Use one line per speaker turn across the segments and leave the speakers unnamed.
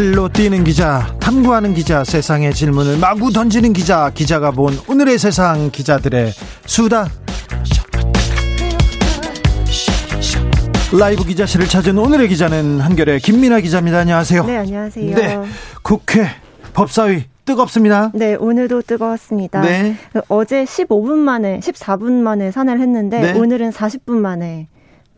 발로 뛰는 기자, 탐구하는 기자, 세상의 질문을 마구 던지는 기자, 기자가 본 오늘의 세상 기자들의 수다. 라이브 기자실을 찾은 오늘의 기자는 한결의 김민아 기자입니다. 안녕하세요.
네, 안녕하세요.
네, 국회 법사위 뜨겁습니다.
네, 오늘도 뜨거웠습니다. 네. 어제 15분 만에, 14분 만에 산을 했는데 네. 오늘은 40분 만에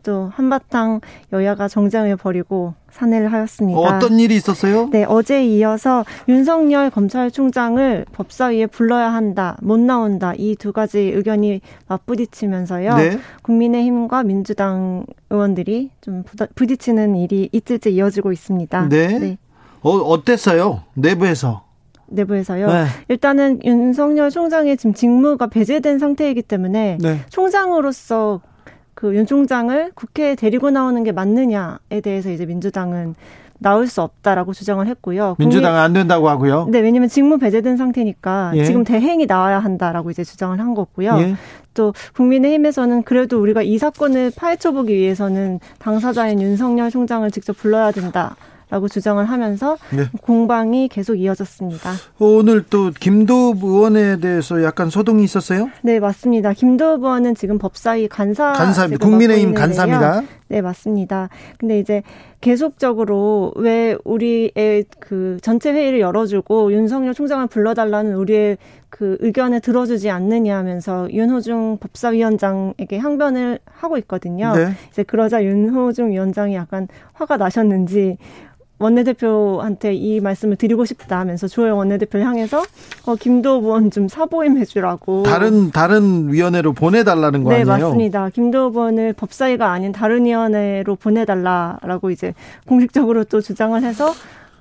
또 한바탕 여야가 정장을 벌이고 산회를 하였습니다.
어떤 일이 있었어요?
네, 어제 이어서 윤석열 검찰총장을 법사위에 불러야 한다, 못 나온다 이 두 가지 의견이 맞부딪히면서요. 네. 국민의힘과 민주당 의원들이 좀 부딪히는 일이 이틀째 이어지고 있습니다.
네. 네. 어, 어땠어요? 내부에서?
내부에서요. 네. 일단은 윤석열 총장의 지금 직무가 배제된 상태이기 때문에 네. 총장으로서 그 윤 총장을 국회에 데리고 나오는 게 맞느냐에 대해서 이제 민주당은 나올 수 없다라고 주장을 했고요.
민주당은 안 된다고 하고요.
네, 왜냐하면 직무 배제된 상태니까 예. 지금 대행이 나와야 한다라고 이제 주장을 한 거고요. 예. 또 국민의힘에서는 그래도 우리가 이 사건을 파헤쳐보기 위해서는 당사자인 윤석열 총장을 직접 불러야 된다. 라고 주장을 하면서 네. 공방이 계속 이어졌습니다.
오늘 또 김도읍 의원에 대해서 약간 소동이 있었어요?
네, 맞습니다. 김도읍 의원은 지금 법사위 간사
간사 국민의힘 간사입니다.
네, 맞습니다. 근데 이제 계속적으로 왜 우리의 그 전체 회의를 열어주고 윤석열 총장을 불러달라는 우리의 그 의견을 들어주지 않느냐 하면서 윤호중 법사위원장에게 항변을 하고 있거든요. 네. 이제 그러자 윤호중 위원장이 약간 화가 나셨는지 원내대표한테 이 말씀을 드리고 싶다 하면서 조영 원내대표를 향해서 어, 김도우 의원 좀 사보임 해주라고.
다른 다른 위원회로 보내달라는 거
네,
아니에요?
네 맞습니다. 김도우 의원을 법사위가 아닌 다른 위원회로 보내달라라고 이제 공식적으로 또 주장을 해서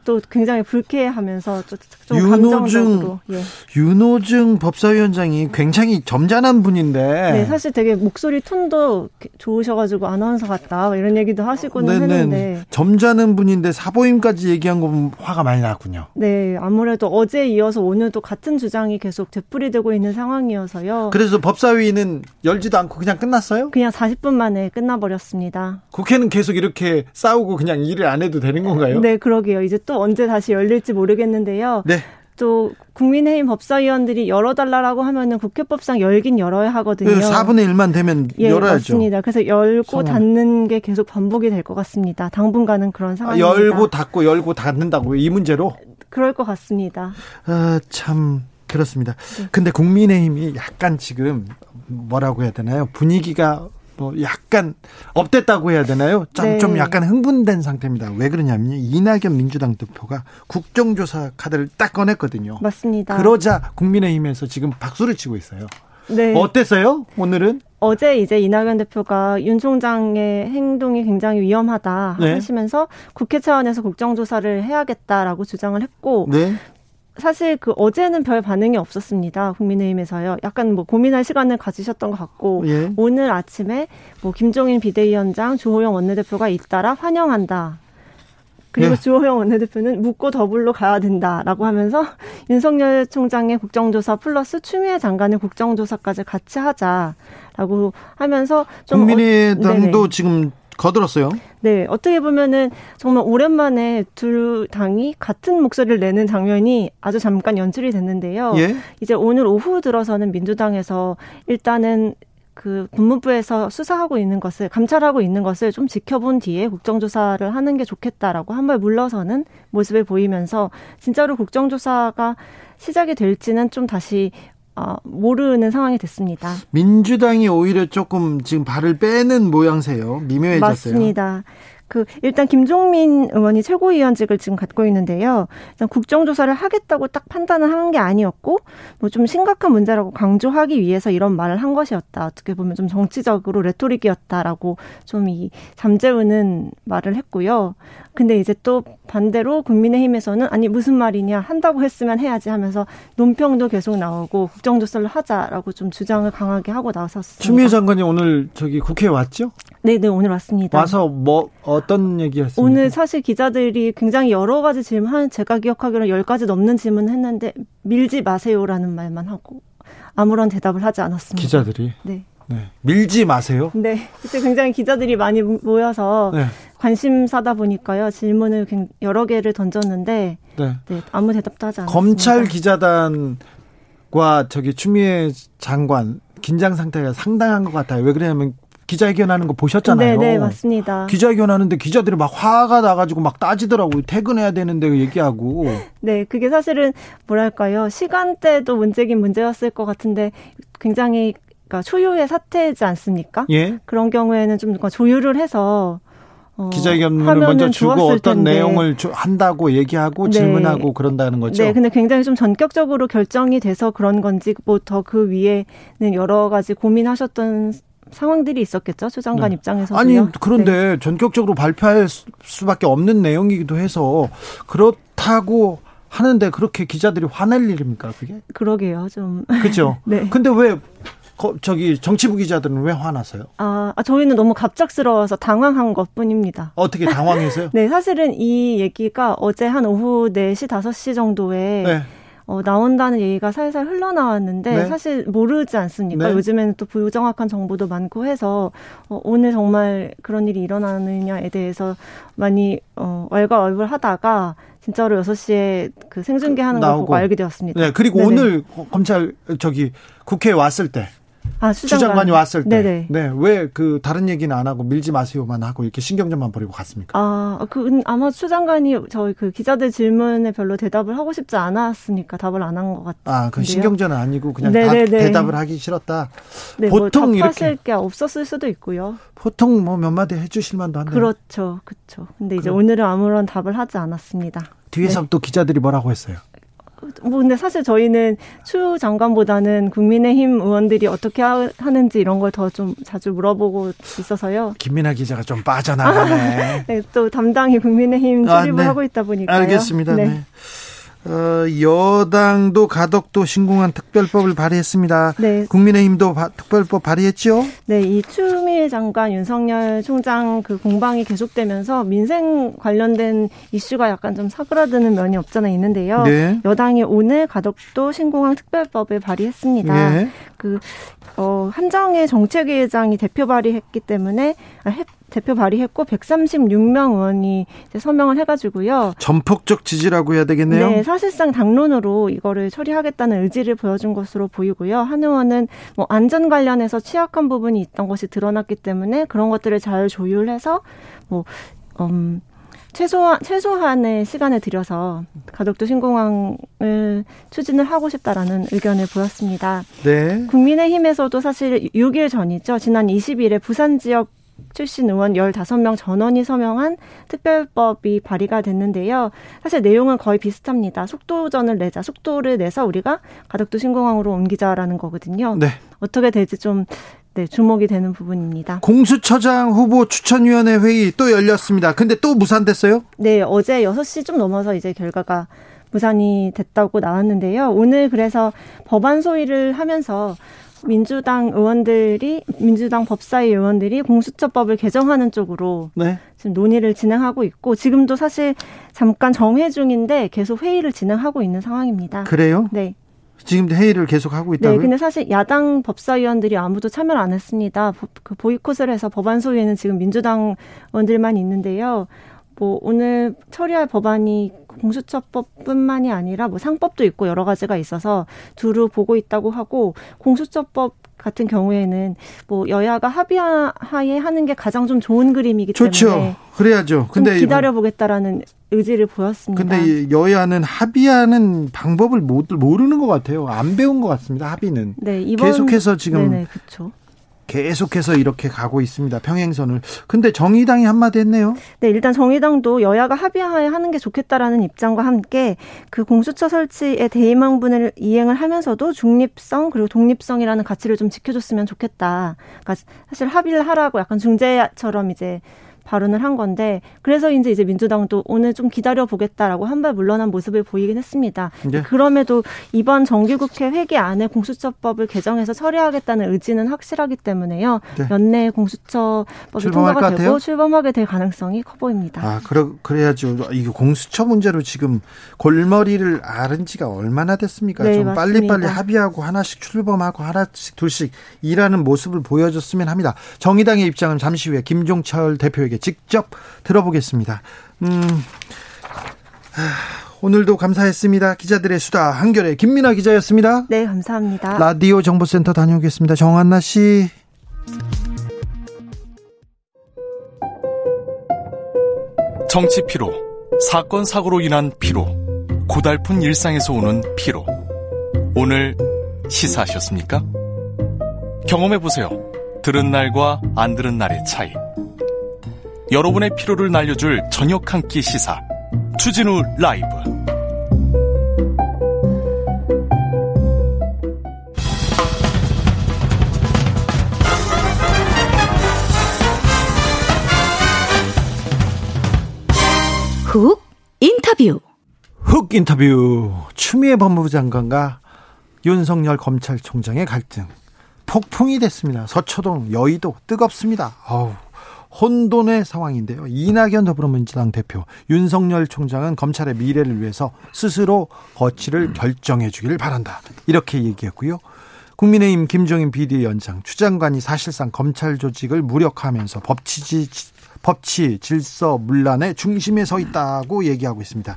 또 굉장히 불쾌해하면서 좀 윤호중 예.
윤호중 법사위원장이 굉장히 점잖은 분인데
네 사실 되게 목소리 톤도 좋으셔가지고 아나운서 같다 이런 얘기도 하시고는 네네. 했는데
점잖은 분인데 사보임까지 얘기한 거 보면 화가 많이 났군요.
네 아무래도 어제 이어서 오늘도 같은 주장이 계속 되풀이되고 있는 상황이어서요.
그래서 법사위는 열지도 않고 그냥 끝났어요?
그냥 40분 만에 끝나버렸습니다.
국회는 계속 이렇게 싸우고 그냥 일을 안 해도 되는 건가요?
네 그러게요. 이제 또또 언제 다시 열릴지 모르겠는데요. 네. 또 국민의힘 법사위원들이 열어달라고 하면은 국회법상 열긴 열어야 하거든요.
4분의 1만 되면
예,
열어야죠.
맞습니다. 그래서 열고. 닫는 게 계속 반복이 될 것 같습니다. 당분간은 그런 상황입니다.
아, 열고 닫고 열고 닫는다고요? 이 문제로?
그럴 것 같습니다.
아, 참 그렇습니다. 네. 근데 국민의힘이 약간 지금 뭐라고 해야 되나요? 분위기가 뭐 약간 업됐다고 해야 되나요? 좀, 네. 좀 약간 흥분된 상태입니다. 왜 그러냐면요. 이낙연 민주당 대표가 국정조사 카드를 딱 꺼냈거든요.
맞습니다.
그러자 국민의힘에서 지금 박수를 치고 있어요. 네. 어땠어요? 오늘은?
어제 이제 이낙연 대표가 윤 총장의 행동이 굉장히 위험하다 네. 하시면서 국회 차원에서 국정조사를 해야겠다라고 주장을 했고 네. 사실 그 어제는 별 반응이 없었습니다. 국민의힘에서요. 약간 뭐 고민할 시간을 가지셨던 것 같고 예. 오늘 아침에 뭐 김종인 비대위원장, 주호영 원내대표가 잇따라 환영한다. 그리고 네. 주호영 원내대표는 묻고 더불로 가야 된다라고 하면서 윤석열 총장의 국정조사 플러스 추미애 장관의 국정조사까지 같이 하자라고 하면서
좀 국민의당도 어, 지금 거들었어요.
네, 어떻게 보면은 정말 오랜만에 두 당이 같은 목소리를 내는 장면이 아주 잠깐 연출이 됐는데요. 예? 이제 오늘 오후 들어서는 민주당에서 일단은 그 법무부에서 수사하고 있는 것을 감찰하고 있는 것을 좀 지켜본 뒤에 국정조사를 하는 게 좋겠다라고 한 발 물러서는 모습을 보이면서 진짜로 국정조사가 시작이 될지는 좀 다시 어, 모르는 상황이 됐습니다.
민주당이 오히려 조금 지금 발을 빼는 모양새요. 미묘해졌어요.
맞습니다. 그 일단 김종민 의원이 최고위원직을 지금 갖고 있는데요. 일단 국정조사를 하겠다고 딱 판단을 하는 게 아니었고 뭐 좀 심각한 문제라고 강조하기 위해서 이런 말을 한 것이었다. 어떻게 보면 좀 정치적으로 레토릭이었다라고 좀 이 잠재우는 말을 했고요. 근데 이제 또 반대로 국민의힘에서는 아니 무슨 말이냐 한다고 했으면 해야지 하면서 논평도 계속 나오고 국정조사를 하자라고 좀 주장을 강하게 하고 나섰습니다.
추미애 장관이 오늘 저기 국회에 왔죠?
네, 네 오늘 왔습니다.
와서 뭐 어떤 얘기 했습니까?
오늘 사실 기자들이 굉장히 여러 가지 질문, 제가 기억하기로 10가지 넘는 질문을 했는데 밀지 마세요라는 말만 하고 아무런 대답을 하지 않았습니다.
기자들이?
네.
네. 밀지 마세요.
네. 그때 굉장히 기자들이 많이 모여서 네. 관심사다 보니까요. 질문을 여러 개를 던졌는데 네. 네 아무 대답도 하지 않았습니다.
검찰 기자단과 저기 추미애 장관 긴장 상태가 상당한 것 같아요. 왜 그러냐면 기자회견하는 거 보셨잖아요.
네, 네, 맞습니다.
기자회견하는데 기자들이 막 화가 나가지고 막 따지더라고요. 퇴근해야 되는데 얘기하고.
네, 그게 사실은 뭐랄까요 시간대도 문제긴 문제였을 것 같은데 굉장히 그러니까 초유의 사태지 않습니까? 예. 그런 경우에는 좀 조율을 해서
어, 기자회견을 먼저 주고 어떤 텐데. 내용을 한다고 얘기하고 네. 질문하고 그런다는 거죠.
네, 근데 굉장히 좀 전격적으로 결정이 돼서 그런 건지 뭐 더 그 위에는 여러 가지 고민하셨던 상황들이 있었겠죠. 조 장관 네. 입장에서.
아니, 그런데 네. 전격적으로 발표할 수밖에 없는 내용이기도 해서 그렇다고 하는데 그렇게 기자들이 화낼 일입니까, 그게?
그러게요, 좀.
그죠? 네. 근데 왜 저기 정치부 기자들은 왜 화나서요?
아, 아, 저희는 너무 갑작스러워서 당황한 것 뿐입니다.
어떻게 당황해서요?
네, 사실은 이 얘기가 어제 한 오후 4시, 5시 정도에 네. 어, 나온다는 얘기가 살살 흘러나왔는데 네. 사실 모르지 않습니까? 네. 요즘에는 또 부정확한 정보도 많고 해서 어, 오늘 정말 그런 일이 일어나느냐에 대해서 많이 어, 왈가왈부하다가 진짜로 6시에 그 생중계하는 걸 보고 알게 되었습니다.
네, 그리고 네네. 오늘 검찰 저기 국회에 왔을 때 아, 수장관. 이 왔을 때. 네, 왜 그 다른 얘기는 안 하고 밀지 마세요만 하고 이렇게 신경전만 벌이고 갔습니까?
아, 그 아마 수장관이 저희 그 기자들 질문에 별로 대답을 하고 싶지 않았으니까 답을 안 한 것 같아요.
아, 그 신경전은 아니고 그냥 대답을 하기 싫었다.
네, 뭐 보통 뭐 이렇게 게 없었을 수도 있고요.
보통 뭐 몇 마디 해주실 만도 한데.
그렇죠, 그렇죠. 근데 이제 그럼. 오늘은 아무런 답을 하지 않았습니다.
뒤에서 네. 또 기자들이 뭐라고 했어요?
뭐 근데 사실 저희는 추 장관보다는 국민의힘 의원들이 어떻게 하, 는지 이런 걸 더 좀 자주 물어보고 있어서요.
김민아 기자가 좀 빠져나가네.
네, 또 담당이 국민의힘 출입을 아, 네. 하고 있다 보니까.
알겠습니다. 네. 네. 어, 여당도 가덕도 신공한 특별법을 발의했습니다. 네. 국민의힘도 바, 특별법 발의했죠?
네, 이 추미애 장관, 윤석열 총장 그 공방이 계속되면서 민생 관련된 이슈가 약간 좀 사그라드는 면이 없잖아 있는데요. 네. 여당이 오늘 가덕도 신공항 특별법을 발의했습니다. 네. 그 어, 한정의 정책위의장이 대표 발의했기 때문에 아, 대표 발의했고 136명 의원이 이제 서명을 해가지고요.
전폭적 지지라고 해야 되겠네요.
네, 사실상 당론으로 이거를 처리하겠다는 의지를 보여준 것으로 보이고요. 한 의원은 뭐 안전 관련해서 취약한 부분이 있던 것이 드러났기 때문에 그런 것들을 잘 조율해서 뭐 음. 최소한 최소한의 시간을 들여서 가덕도 신공항을 추진을 하고 싶다라는 의견을 보였습니다. 네. 국민의힘에서도 사실 6일 전이죠. 지난 20일에 부산 지역 출신 의원 15명 전원이 서명한 특별법이 발의가 됐는데요. 사실 내용은 거의 비슷합니다. 속도전을 내자, 속도를 내서 우리가 가덕도 신공항으로 옮기자라는 거거든요. 네. 어떻게 될지 좀 네, 주목이 되는 부분입니다.
공수처장 후보 추천위원회 회의 또 열렸습니다. 근데 또 무산됐어요?
네, 어제 6시 좀 넘어서 이제 결과가 무산이 됐다고 나왔는데요. 오늘 그래서 법안 소위를 하면서 민주당 의원들이 민주당 법사위 의원들이 공수처법을 개정하는 쪽으로 네. 지금 논의를 진행하고 있고 지금도 사실 잠깐 정회 중인데 계속 회의를 진행하고 있는 상황입니다.
그래요?
네.
지금 회의를 계속 하고 있다고요?
네, 근데 사실 야당 법사위원들이 아무도 참여를 안 했습니다. 그 보이콧을 해서 법안 소위에는 지금 민주당 의원들만 있는데요. 뭐 오늘 처리할 법안이 공수처법뿐만이 아니라 뭐 상법도 있고 여러 가지가 있어서 두루 보고 있다고 하고 공수처법 같은 경우에는 뭐 여야가 합의하에 하는 게 가장 좀 좋은 그림이기
좋죠. 때문에 그래야죠.
근데 기다려 보겠다라는 의지를 보였습니다.
근데 여야는 합의하는 방법을 모르는 것 같아요. 안 배운 것 같습니다. 합의는. 네, 이번 계속해서 지금 네네, 그렇죠. 계속해서 이렇게 가고 있습니다. 평행선을. 근데 정의당이 한마디 했네요.
네, 일단 정의당도 여야가 합의하에 하는 게 좋겠다라는 입장과 함께 그 공수처 설치의 대의망분을 이행을 하면서도 중립성 그리고 독립성이라는 가치를 좀 지켜줬으면 좋겠다. 그러니까 사실 합의를 하라고 약간 중재처럼 이제 발언을 한 건데 그래서 이제 이제 민주당도 오늘 좀 기다려 보겠다라고 한 발 물러난 모습을 보이긴 했습니다. 네. 그럼에도 이번 정기국회 회기 안에 공수처법을 개정해서 처리하겠다는 의지는 확실하기 때문에요. 네. 연내 공수처법이 통과가 되고 같아요? 출범하게 될 가능성이 커 보입니다.
아, 그래 그래야죠. 이게 공수처 문제로 지금 골머리를 앓은 지가 얼마나 됐습니까? 네, 좀. 빨리 빨리 합의하고 하나씩 출범하고 하나씩 둘씩 일하는 모습을 보여줬으면 합니다. 정의당의 입장은 잠시 후에 김종철 대표에게 대표에게 직접 들어보겠습니다. 음, 오늘도 감사했습니다. 기자들의 수다 한결의 김민아 기자였습니다.
네, 감사합니다.
라디오 정보센터 다녀오겠습니다. 정한나 씨.
정치 피로, 사건 사고로 인한 피로, 고달픈 일상에서 오는 피로. 오늘 시사하셨습니까? 경험해 보세요. 들은 날과 안 들은 날의 차이. 여러분의 피로를 날려줄 저녁 한 끼 시사 추진우 라이브
훅 인터뷰
훅 인터뷰 추미애 법무부 장관과 윤석열 검찰총장의 갈등 폭풍이 됐습니다. 서초동 여의도 뜨겁습니다. 어우. 혼돈의 상황인데요. 이낙연 더불어민주당 대표, 윤석열 총장은 검찰의 미래를 위해서 스스로 거취를 결정해 주기를 바란다. 이렇게 얘기했고요. 국민의힘 김종인 비대위원장, 추 장관이 사실상 검찰 조직을 무력화하면서 법치지, 법치, 질서, 문란의 중심에 서 있다고 얘기하고 있습니다.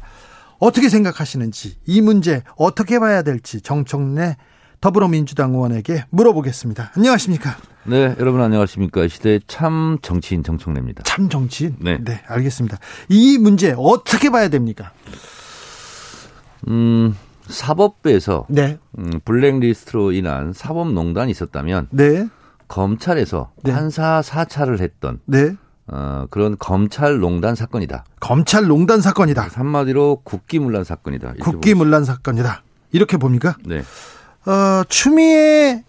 어떻게 생각하시는지, 이 문제 어떻게 봐야 될지 정청래 더불어민주당 의원에게 물어보겠습니다. 안녕하십니까?
네, 여러분 안녕하십니까. 시대의 참 정치인 정청래입니다.
참 정치인? 네. 네, 알겠습니다. 이 문제 어떻게 봐야 됩니까?
음, 사법부에서 네. 음, 블랙리스트로 인한 사법농단이 있었다면 네. 검찰에서 네. 판사 사찰을 했던 네. 어, 그런 검찰 농단 사건이다.
검찰 농단 사건이다.
한마디로 국기문란 사건이다.
국기문란 사건이다. 이렇게 봅니까? 네. 어, 추미애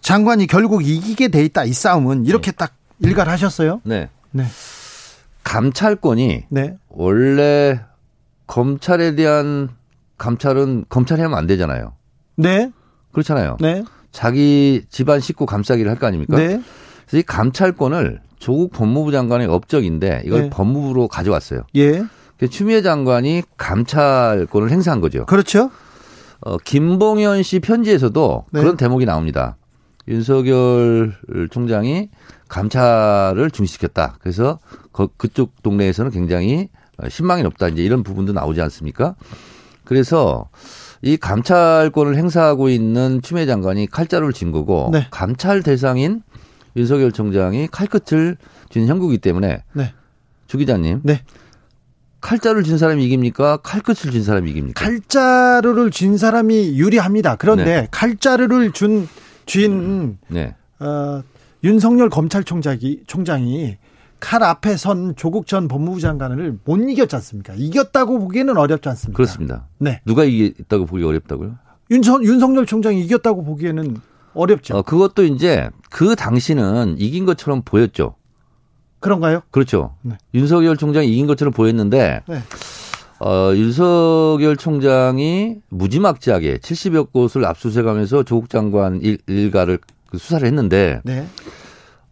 장관이 결국 이기게 돼 있다 이 싸움은 이렇게 네. 딱 일갈 하셨어요?
네. 네. 감찰권이 네. 원래 검찰에 대한 감찰은 검찰이 하면 안 되잖아요.
네.
그렇잖아요. 네. 자기 집안 식구 감싸기를 할 거 아닙니까? 네. 그래서 이 감찰권을 조국 법무부 장관의 업적인데 이걸 네. 법무부로 가져왔어요. 예. 추미애 장관이 감찰권을 행사한 거죠.
그렇죠.
어, 김봉현 씨 편지에서도 네. 그런 대목이 나옵니다. 윤석열 총장이 감찰을 중시시켰다. 그래서 그쪽 동네에서는 굉장히 신망이 높다. 이제 이런 부분도 나오지 않습니까? 그래서 이 감찰권을 행사하고 있는 추미애 장관이 칼자루를 쥔 거고 네. 감찰 대상인 윤석열 총장이 칼끝을 쥔 형국이기 때문에 네. 주 기자님. 네. 칼자루를 쥔 사람이 이깁니까? 칼끝을 쥔 사람이 이깁니까?
칼자루를 쥔 사람이 유리합니다. 그런데 네. 칼자루를 준쥔 네. 어, 윤석열 검찰총장이 총장이 칼 앞에 선 조국 전 법무부 장관을 못 이겼지 않습니까? 이겼다고 보기에는 어렵지 않습니까?
그렇습니다. 네. 누가 이겼다고 보기 어렵다고요?
윤석, 윤석열 총장이 이겼다고 보기에는 어렵죠.
어, 그것도 이제 그 당시는 이긴 것처럼 보였죠.
그런가요?
그렇죠. 네. 윤석열 총장이 이긴 것처럼 보였는데 네. 어, 윤석열 총장이 무지막지하게 70여 곳을 압수수색하면서 조국 장관 일, 가를 그 수사를 했는데 네.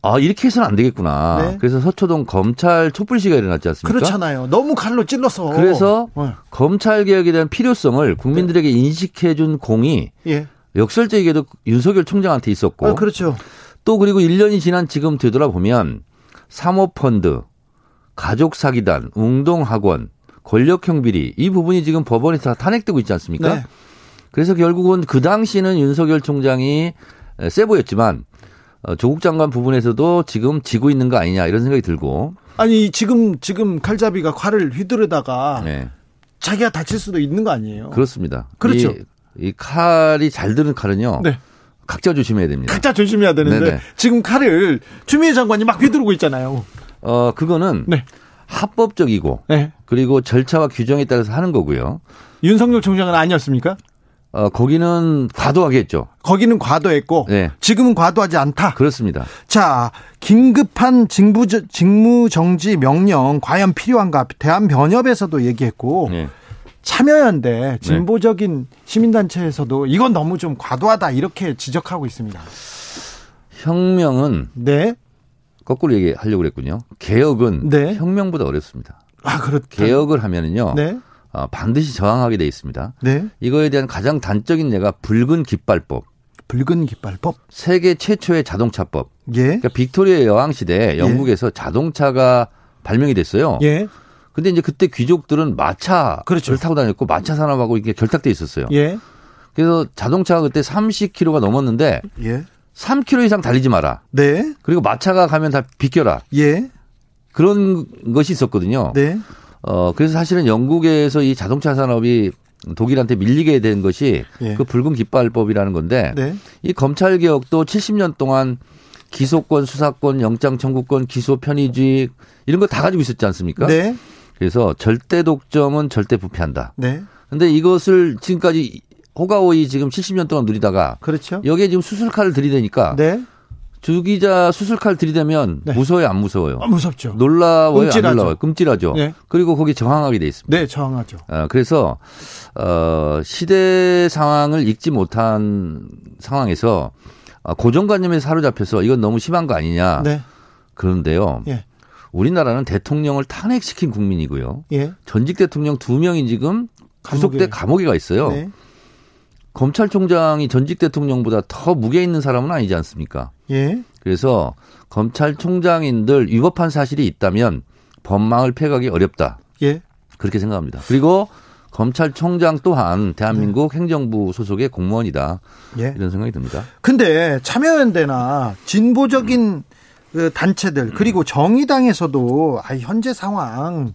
아 이렇게 해서는 안 되겠구나. 네. 그래서 서초동 검찰 촛불 시가 일어났지 않습니까?
그렇잖아요. 너무 칼로 찔러서.
그래서 네. 검찰 개혁에 대한 필요성을 국민들에게 네. 인식해준 공이 예. 역설적이게도 윤석열 총장한테 있었고.
아, 그렇죠.
또 그리고 1년이 지난 지금 되돌아보면 사모펀드, 가족사기단, 웅동학원, 권력형 비리 이 부분이 지금 법원에서 탄핵되고 있지 않습니까? 네. 그래서 결국은 그 당시는 윤석열 총장이 세 보였지만 어, 조국 장관 부분에서도 지금 지고 있는 거 아니냐 이런 생각이 들고
아니 지금 지금 칼잡이가 칼을 휘두르다가 네. 자기가 다칠 수도 있는 거 아니에요?
그렇습니다.
그렇죠.
이, 이 칼이 잘 드는 칼은요. 네. 각자 조심해야 됩니다.
각자 조심해야 되는데 네네. 지금 칼을 추미애 장관이 막 휘두르고 있잖아요.
어 그거는 네. 합법적이고 네. 그리고 절차와 규정에 따라서 하는 거고요.
윤석열 총장은 아니었습니까?
어, 거기는 과도하게 했죠.
거기는 과도했고 네. 지금은 과도하지 않다.
그렇습니다.
자, 긴급한 직무, 직무 정지 명령 과연 필요한가? 대한 변협에서도 얘기했고 네. 참여연대 진보적인 네. 시민단체에서도 이건 너무 좀 과도하다 이렇게 지적하고 있습니다.
혁명은 네. 거꾸로 얘기하려고 그랬군요. 개혁은 네. 혁명보다 어렵습니다.
아, 그렇
개혁을 하면은요. 네. 어, 반드시 저항하게 돼 있습니다. 네. 이거에 대한 가장 단적인 예가 붉은 깃발법.
붉은 깃발법?
세계 최초의 자동차법. 예. 그러니까 빅토리아 여왕 시대 예. 영국에서 예. 자동차가 발명이 됐어요. 예. 근데 이제 그때 귀족들은 마차를 그렇죠. 타고 다녔고 마차 산업하고 이게 결탁돼 있었어요. 예. 그래서 자동차가 그때 30km가 넘었는데 예. 3km 이상 달리지 마라. 네. 그리고 마차가 가면 다 비껴라. 예. 그런 것이 있었거든요. 네. 어, 그래서 사실은 영국에서 이 자동차 산업이 독일한테 밀리게 된 것이 예. 그 붉은 깃발법이라는 건데 네. 이 검찰 개혁도 70년 동안 기소권, 수사권, 영장 청구권, 기소 편의주의 이런 거 다 가지고 있었지 않습니까? 네. 그래서 절대 독점은 절대 부패한다. 네. 근데 이것을 지금까지 호가호이 지금 70년 동안 누리다가 그렇죠. 여기에 지금 수술칼을 들이대니까 네. 주 기자 수술칼 들이대면 네. 무서워요, 안 무서워요?
아, 무섭죠.
놀라워요. 안 놀라워요? 끔찍하죠. 네. 그리고 거기 저항하게 돼 있습니다.
네, 저항하죠.
어, 그래서 어, 시대 상황을 읽지 못한 상황에서 어, 고정관념에 사로잡혀서 이건 너무 심한 거 아니냐. 네. 그런데요. 예. 우리나라는 대통령을 탄핵시킨 국민이고요. 예. 전직 대통령 두 명이 지금 구속돼 감옥에 가 있어요. 네. 검찰총장이 전직 대통령보다 더 무게 있는 사람은 아니지 않습니까? 예. 그래서 검찰총장인들 위법한 사실이 있다면 법망을 폐가기 어렵다. 예. 그렇게 생각합니다. 그리고 검찰총장 또한 대한민국 네. 행정부 소속의 공무원이다. 예. 이런 생각이 듭니다.
근데 참여연대나 진보적인 그 단체들 그리고 정의당에서도 아 현재 상황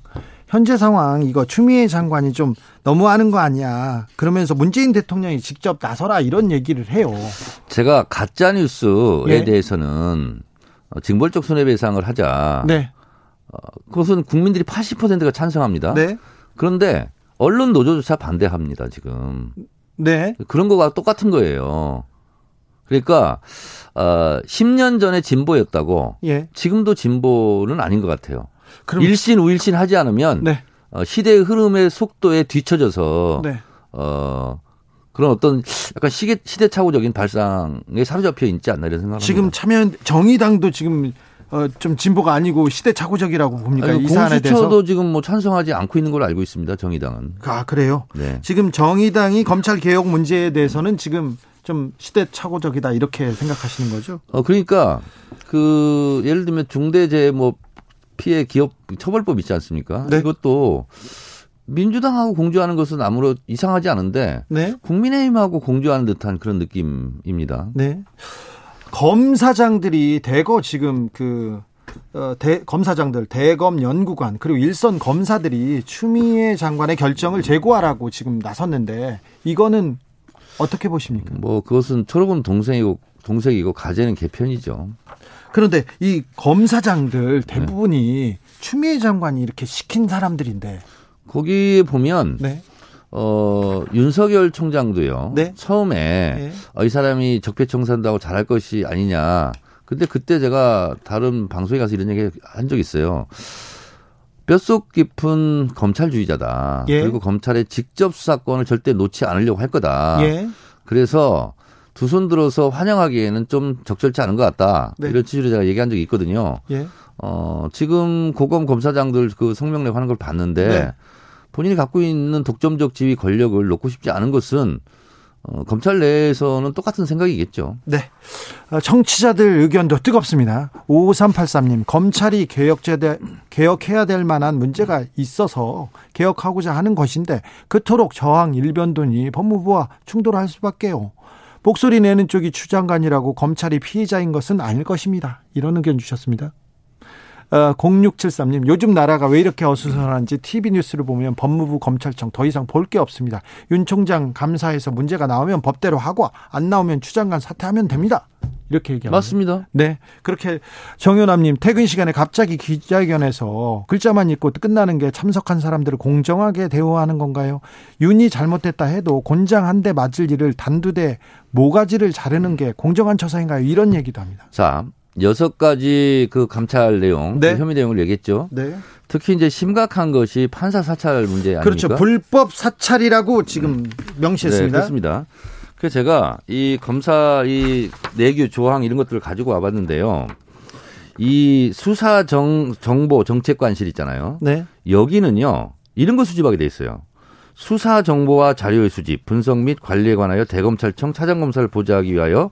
현재 상황 이거 추미애 장관이 좀 너무하는 거 아니야. 그러면서 문재인 대통령이 직접 나서라 이런 얘기를 해요.
제가 가짜 뉴스에 예. 대해서는 징벌적 손해배상을 하자. 네. 어, 그것은 국민들이 80%가 찬성합니다. 네. 그런데 언론 노조조차 반대합니다 지금. 네. 그런 거가 똑같은 거예요. 그러니까 어 10년 전에 진보였다고 예. 지금도 진보는 아닌 것 같아요. 그럼 일신 우일신 하지 않으면 네. 어, 시대의 흐름의 속도에 뒤처져서 네. 어 그런 어떤 약간 시계, 시대착오적인 발상에 사로잡혀 있지 않나 이런 생각합니다.
지금 참여 정의당도 지금 어, 좀 진보가 아니고 시대착오적이라고 봅니까? 아니,
이 사안에 대해서. 공수처도 지금 뭐 찬성하지 않고 있는 걸로 알고 있습니다. 정의당은.
아 그래요? 네. 지금 정의당이 검찰 개혁 문제에 대해서는 지금 좀 시대착오적이다 이렇게 생각하시는 거죠?
어 그러니까 그 예를 들면 중대재해 뭐 피해 기업 처벌법 있지 않습니까? 네. 이것도 민주당하고 공조하는 것은 아무런 이상하지 않은데 네. 국민의힘하고 공조하는 듯한 그런 느낌입니다. 네.
검사장들이 대거 지금 그 어, 대, 검사장들, 대검 연구관 그리고 일선 검사들이 추미애 장관의 결정을 재고하라고 지금 나섰는데 이거는 어떻게 보십니까?
뭐 그것은 철없은 동생이고 동생이고 가재는 개편이죠.
그런데 이 검사장들 대부분이 네. 추미애 장관이 이렇게 시킨 사람들인데
거기 보면 네. 어, 윤석열 총장도요. 네? 처음에 네. 어, 이 사람이 적폐청산다고 잘할 것이 아니냐. 근데 그때 제가 다른 방송에 가서 이런 얘기 한 적 있어요. 뼛속 깊은 검찰주의자다. 예. 그리고 검찰의 직접 수사권을 절대 놓지 않으려고 할 거다. 예. 그래서 두 손 들어서 환영하기에는 좀 적절치 않은 것 같다. 네. 이런 취지로 제가 얘기한 적이 있거든요. 예. 어, 지금 고검 검사장들 그 성명 내고 하는 걸 봤는데 네. 본인이 갖고 있는 독점적 지위 권력을 놓고 싶지 않은 것은 어, 검찰 내에서는 똑같은 생각이겠죠.
네. 어, 청취자들 의견도 뜨겁습니다. 5383님, 검찰이 개혁제대, 개혁해야 될 만한 문제가 있어서 개혁하고자 하는 것인데, 그토록 저항 일변도니 법무부와 충돌할 수밖에요. 목소리 내는 쪽이 추장관이라고 검찰이 피해자인 것은 아닐 것입니다. 이런 의견 주셨습니다. 어, 0673님, 요즘 나라가 왜 이렇게 어수선한지 TV 뉴스를 보면 법무부 검찰청 더 이상 볼 게 없습니다. 윤 총장 감사해서 문제가 나오면 법대로 하고 안 나오면 추장관 사퇴하면 됩니다. 이렇게 얘기합니다.
맞습니다.
네. 그렇게 정현남님 퇴근 시간에 갑자기 기자회견에서 글자만 읽고 끝나는 게 참석한 사람들을 공정하게 대우하는 건가요? 윤이 잘못됐다 해도 곤장 한 대 맞을 일을 단두대 모가지를 자르는 게 공정한 처사인가요? 이런 얘기도 합니다.
자, 여섯 가지 그 감찰 내용, 네. 그 혐의 내용을 얘기했죠. 네. 특히 이제 심각한 것이 판사 사찰 문제 아닙니까?
그렇죠. 불법 사찰이라고 지금 명시했습니다. 네,
그렇습니다. 그래서 제가 이 검사 이 내규 조항 이런 것들을 가지고 와봤는데요. 이 수사 정, 정보 정책관실 있잖아요. 네. 여기는요, 이런 거 수집하게 돼 있어요. 수사 정보와 자료의 수집, 분석 및 관리에 관하여 대검찰청 차장검사를 보좌하기 위하여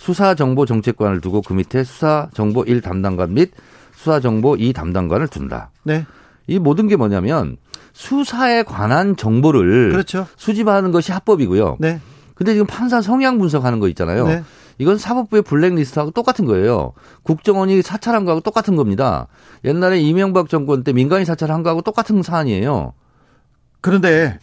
수사 정보 정책관을 두고 그 밑에 수사 정보 1 담당관 및 수사 정보 2 담당관을 둔다. 네. 이 모든 게 뭐냐면 수사에 관한 정보를 그렇죠. 수집하는 것이 합법이고요. 네. 근데 지금 판사 성향 분석하는 거 있잖아요. 네. 이건 사법부의 블랙리스트하고 똑같은 거예요. 국정원이 사찰한 거하고 똑같은 겁니다. 옛날에 이명박 정권 때 민간인 사찰한 거하고 똑같은 사안이에요.
그런데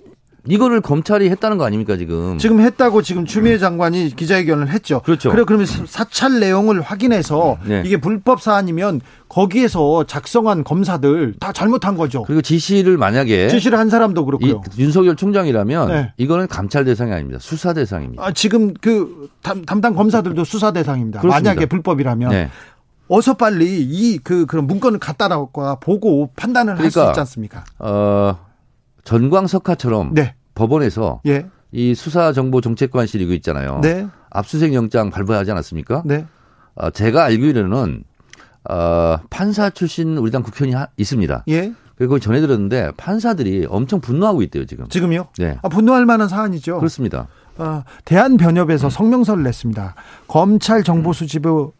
이거를 검찰이 했다는 거 아닙니까 지금?
지금 했다고 지금 추미애 장관이 기자회견을 했죠.
그렇죠.
그래 그러면 사찰 내용을 확인해서 네. 이게 불법 사안이면 거기에서 작성한 검사들 다 잘못한 거죠.
그리고 지시를 만약에
지시를 한 사람도 그렇고요.
윤석열 총장이라면 네. 이거는 감찰 대상이 아닙니다. 수사 대상입니다.
아, 지금 그 담당 검사들도 수사 대상입니다. 그렇습니다. 만약에 불법이라면. 네. 어서 빨리 이 그 그런 문건을 갖다 놔과 보고 판단을 그러니까, 할수 있지 않습니까?
어 전광석화처럼 네. 법원에서 예. 이 수사정보정책관실 이거 있잖아요. 네. 압수수색 영장 발부하지 않았습니까? 네. 어, 제가 알기로는 어, 판사 출신 우리 당 국회의원이 하, 있습니다. 예. 그걸 전해 들었는데 판사들이 엄청 분노하고 있대요 지금.
지금요? 네. 아, 분노할 만한 사안이죠.
그렇습니다.
어, 대한변협에서 성명서를 냈습니다. 검찰 정보 수집의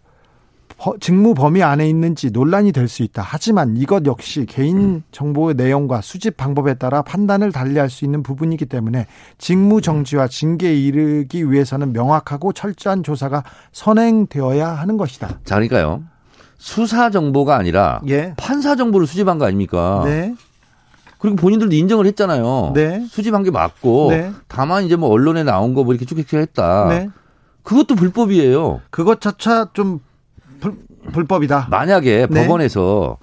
직무 범위 안에 있는지 논란이 될 수 있다. 하지만 이것 역시 개인 정보의 내용과 수집 방법에 따라 판단을 달리할 수 있는 부분이기 때문에 직무 정지와 징계에 이르기 위해서는 명확하고 철저한 조사가 선행되어야 하는 것이다.
자, 그러니까요. 수사 정보가 아니라 예. 판사 정보를 수집한 거 아닙니까? 네. 그리고 본인들도 인정을 했잖아요. 네. 수집한 게 맞고 네. 다만 이제 뭐 언론에 나온 거 뭐 이렇게 쭉쭉 했다. 네. 그것도 불법이에요.
그것 자체 좀 불, 불법이다.
만약에 네. 법원에서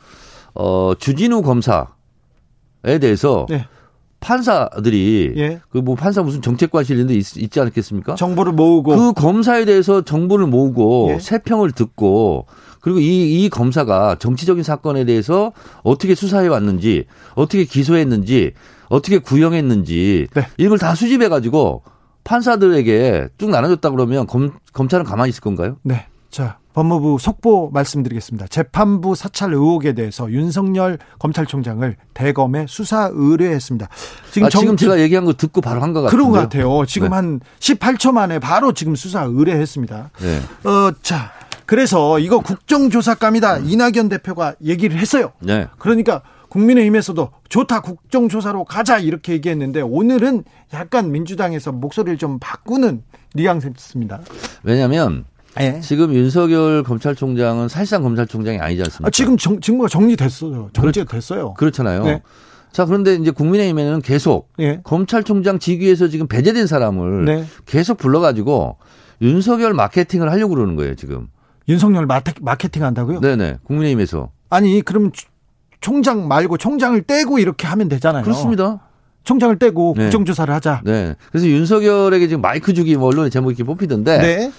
어, 주진우 검사에 대해서 네. 판사들이 예. 그뭐 판사 무슨 정책관실인데 있, 지 않겠습니까?
정보를 모으고
그 검사에 대해서 정보를 모으고 예. 세평을 듣고 그리고 이, 이 검사가 정치적인 사건에 대해서 어떻게 수사해 왔는지 어떻게 기소했는지 어떻게 구형했는지 네. 이걸 다 수집해 가지고 판사들에게 쭉 나눠줬다 그러면 검, 검찰은 가만히 있을 건가요?
네. 자, 법무부 속보 말씀드리겠습니다. 재판부 사찰 의혹에 대해서 윤석열 검찰총장을 대검에 수사 의뢰했습니다.
지금, 아, 정, 지금 제가 얘기한 거 듣고 바로 한 것 같아요.
그런 것 같아요. 지금 네. 한 18초 만에 바로 지금 수사 의뢰했습니다. 네. 어, 자, 그래서 이거 국정조사감이다. 이낙연 대표가 얘기를 했어요. 네. 그러니까 국민의힘에서도 좋다 국정조사로 가자 이렇게 얘기했는데 오늘은 약간 민주당에서 목소리를 좀 바꾸는 뉘앙스입니다.
왜냐하면 네. 지금 윤석열 검찰총장은 사실상 검찰총장이 아니지 않습니까? 아,
지금 정, 직무가 정리됐어요. 정리가 됐어요.
그렇 잖아요. 네. 자, 그런데 이제 국민의힘에는 계속 네. 검찰총장 직위에서 지금 배제된 사람을 네. 계속 불러가지고 윤석열 마케팅을 하려고 그러는 거예요, 지금.
윤석열 마케팅 한다고요?
네네. 국민의힘에서.
아니, 그럼 총장 말고 총장을 떼고 이렇게 하면 되잖아요.
그렇습니다.
총장을 떼고 네. 국정조사를 하자.
네. 그래서 윤석열에게 지금 마이크 주기 뭐 언론에 제목이 이렇게 뽑히던데. 네.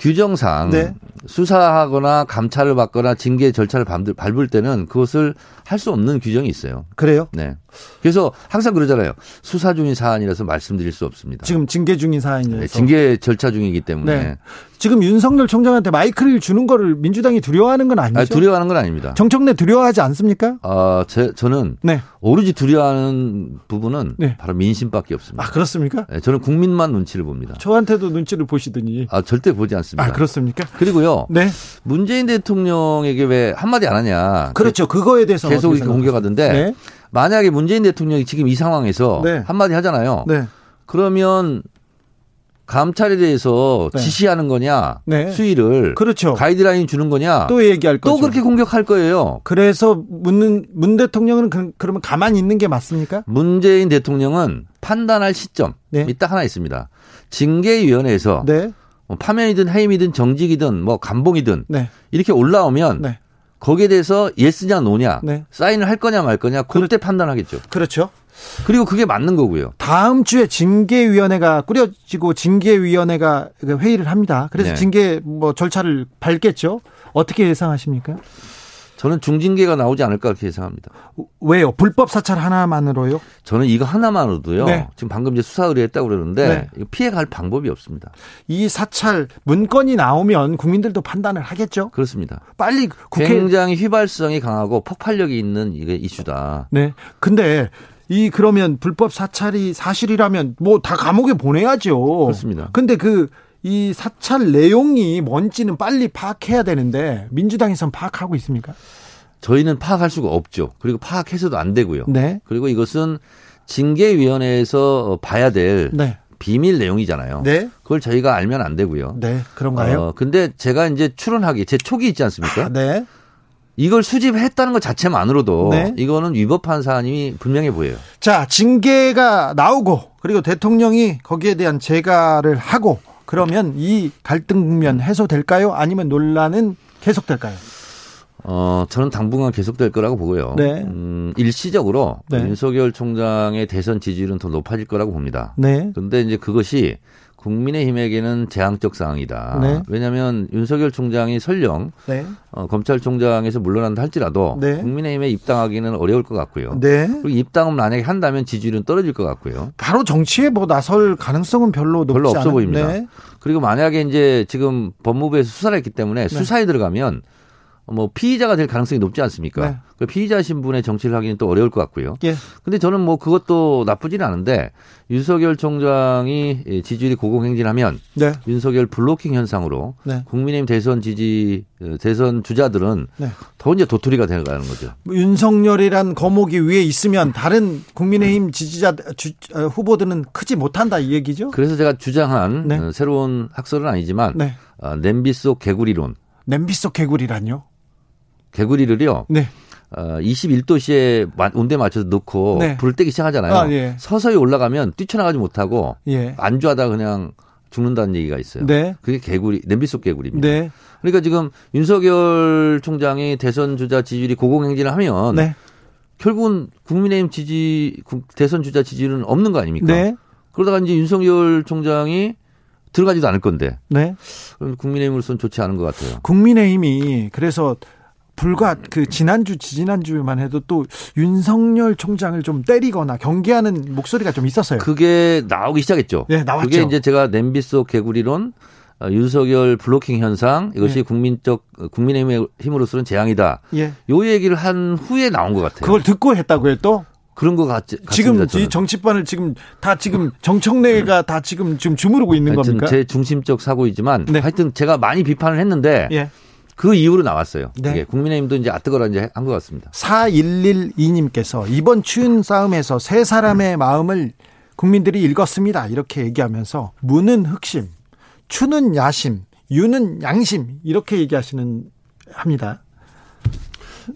규정상 네. 수사하거나 감찰을 받거나 징계 절차를 밟을 때는 그것을 할 수 없는 규정이 있어요.
그래요?
네. 그래서 항상 그러잖아요. 수사 중인 사안이라서 말씀드릴 수 없습니다.
지금 징계 중인 사안이라서. 네,
징계 절차 중이기 때문에. 네.
지금 윤석열 총장한테 마이크를 주는 거를 민주당이 두려워하는 건 아니죠? 아니,
두려워하는 건 아닙니다.
정청래 두려워하지 않습니까?
아, 제, 저는 네. 오로지 두려워하는 부분은 네. 바로 민심밖에 없습니다.
아, 그렇습니까?
네, 저는 국민만 눈치를 봅니다.
저한테도 눈치를 보시더니.
아, 절대 보지 않습니다.
아, 그렇습니까?
그리고요. 네. 문재인 대통령에게 왜 한마디 안 하냐.
그렇죠. 그거에 대해서
계속 이렇게 공격하던데. 네. 만약에 문재인 대통령이 지금 이 상황에서 네. 한마디 하잖아요. 네. 그러면 감찰에 대해서 네. 지시하는 거냐, 네. 수위를
그렇죠.
가이드라인 주는 거냐,
또 얘기할 거죠.
또 그렇게 공격할 거예요.
그래서 묻는 문 대통령은 그, 그러면 가만히 있는 게 맞습니까?
문재인 대통령은 판단할 시점이 네. 딱 하나 있습니다. 징계위원회에서 네. 뭐 파면이든 해임이든 정직이든 뭐 감봉이든 네. 이렇게 올라오면 네. 거기에 대해서 예스냐 노냐 네. 사인을 할 거냐 말 거냐 그때 그렇, 판단하겠죠.
그렇죠.
그리고 그게 맞는 거고요.
다음 주에 징계위원회가 꾸려지고 징계위원회가 회의를 합니다. 그래서 네. 징계 뭐 절차를 밟겠죠. 어떻게 예상하십니까?
저는 중징계가 나오지 않을까 그렇게 예상합니다.
왜요? 불법 사찰 하나만으로요?
저는 이거 하나만으로도요. 네. 지금 방금 이제 수사 의뢰했다고 그러는데 네. 피해갈 방법이 없습니다.
이 사찰 문건이 나오면 국민들도 판단을 하겠죠?
그렇습니다.
빨리
국회 굉장히 휘발성이 강하고 폭발력이 있는 이게 이슈다.
네. 근데 이 그러면 불법 사찰이 사실이라면 뭐 다 감옥에 보내야죠.
그렇습니다.
근데 그 이 사찰 내용이 뭔지는 빨리 파악해야 되는데 민주당에선 파악하고 있습니까?
저희는 파악할 수가 없죠. 그리고 파악해서도 안 되고요.
네.
그리고 이것은 징계위원회에서 봐야 될 네. 비밀 내용이잖아요.
네.
그걸 저희가 알면 안 되고요.
네, 그런가요? 어,
근데 제가 이제 출연하기 제 촉이 있지 않습니까?
아, 네.
이걸 수집했다는 것 자체만으로도 네. 이거는 위법한 사안이 분명해 보여요.
자, 징계가 나오고 그리고 대통령이 거기에 대한 재가를 하고 그러면 이 갈등 국면 해소될까요? 아니면 논란은 계속될까요?
어, 저는 당분간 계속될 거라고 보고요.
네.
음, 일시적으로 네. 윤석열 총장의 대선 지지율은 더 높아질 거라고 봅니다.
네.
그런데 이제 그것이 국민의힘에게는 재앙적 상황이다.
네.
왜냐하면 윤석열 총장이 설령
네.
어, 검찰총장에서 물러난다 할지라도
네.
국민의힘에 입당하기는 어려울 것 같고요.
네.
그리고 입당을 만약에 한다면 지지율은 떨어질 것 같고요.
바로 정치에 뭐 나설 가능성은 별로
별로 없어
않은...
보입니다.
네.
그리고 만약에 이제 지금 법무부에서 수사를 했기 때문에 네. 수사에 들어가면 뭐 피의자가 될 가능성이 높지 않습니까?
네.
그 피의자 신분의 정치를 하기는 또 어려울 것 같고요.
예.
근데 저는 뭐 그것도 나쁘지는 않은데 윤석열 총장이 지지율이 고공행진하면
네.
윤석열 블로킹 현상으로
네.
국민의힘 대선 지지 대선 주자들은
네.
더 이제 도토리가 되어가는 거죠.
윤석열이란 거목이 위에 있으면 다른 국민의힘 지지자 주, 어, 후보들은 크지 못한다 이 얘기죠.
그래서 제가 주장한
네.
어, 새로운 학설은 아니지만
네.
어, 냄비 속 개구리론.
냄비 속 개구리란요?
개구리를요.
네.
어, 21도씨에 온도에 맞춰서 넣고
네.
불을 떼기 시작하잖아요.
아, 예.
서서히 올라가면 뛰쳐나가지 못하고
예.
안주하다 그냥 죽는다는 얘기가 있어요.
네.
그게 개구리, 냄비 속 개구리입니다.
네.
그러니까 지금 윤석열 총장이 대선 주자 지지율이 고공행진을 하면
네.
결국은 국민의힘 지지, 대선 주자 지지율은 없는 거 아닙니까?
네.
그러다가 이제 윤석열 총장이 들어가지도 않을 건데.
네.
그럼 국민의힘으로서는 좋지 않은 것 같아요.
국민의힘이 그래서 불과 그 지난주 지지난주만 해도 또 윤석열 총장을 좀 때리거나 경계하는 목소리가 좀 있었어요.
그게 나오기 시작했죠.
네, 나왔죠.
그게 이제 제가 냄비 속 개구리론 어, 윤석열 블로킹 현상 이것이 네. 국민적 국민의힘의 힘으로서는 재앙이다.
예.
요 얘기를 한 후에 나온 것 같아요.
그걸 듣고 했다고요 또?
그런 것 같지.
지금 이 정치판을 지금 다 지금 정청래가 다 지금 지금 주무르고 있는 겁니까?
제 중심적 사고이지만
네.
하여튼 제가 많이 비판을 했는데
예.
그 이후로 나왔어요.
네.
국민의힘도 이제 아뜨거라 이제 한 것 같습니다.
4112님께서 이번 추운 싸움에서 세 사람의 마음을 국민들이 읽었습니다. 이렇게 얘기하면서 무는 흑심, 추는 야심, 유는 양심 이렇게 얘기하시는 합니다.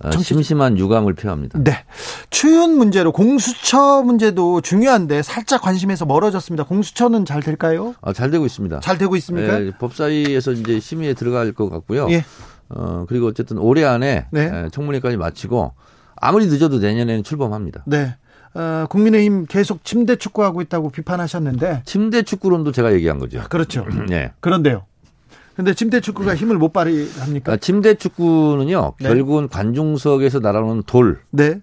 아, 심심한 유감을 표합니다.
네. 추운 문제로 공수처 문제도 중요한데 살짝 관심에서 멀어졌습니다. 공수처는 잘 될까요?
아, 잘 되고 있습니다.
잘 되고 있습니까?
네, 법사위에서 이제 심의에 들어갈 것 같고요.
예.
어, 그리고 어쨌든 올해 안에
네.
청문회까지 마치고 아무리 늦어도 내년에는 출범합니다.
네. 어, 국민의힘 계속 침대 축구하고 있다고 비판하셨는데
침대 축구론도 제가 얘기한 거죠.
그렇죠.
네.
그런데요. 근데 침대 축구가 힘을 못 발휘합니까?
아, 침대 축구는요.
네.
결국은 관중석에서 날아오는 돌에
네.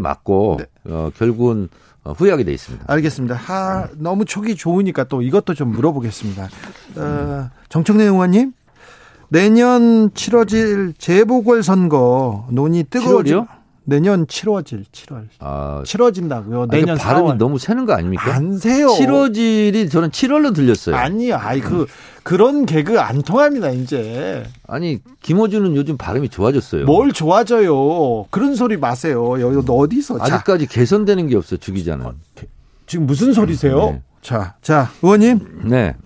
맞고
네.
어, 결국은 후회하게 돼 있습니다.
알겠습니다. 하, 너무 촉이 좋으니까 또 이것도 좀 물어보겠습니다. 어, 정청래 의원님, 내년 치러질 재보궐 선거 논의 뜨거워지.
7월이요?
내년 치러질 7월.
아,
치러진다고요.
아니,
내년
그 발음이
4월.
너무 새는 거 아닙니까?
안 세요.
7월이 저는 7월로 들렸어요.
아니요. 아이 그 그런 개그 안 통합니다, 이제.
아니 김호준은 요즘 발음이 좋아졌어요.
뭘 좋아져요. 그런 소리 마세요. 여기 어디서 자,
아직까지 개선되는 게 없어 요 주기자는.
지금 무슨 소리세요?
네.
자, 자, 의원님.
네.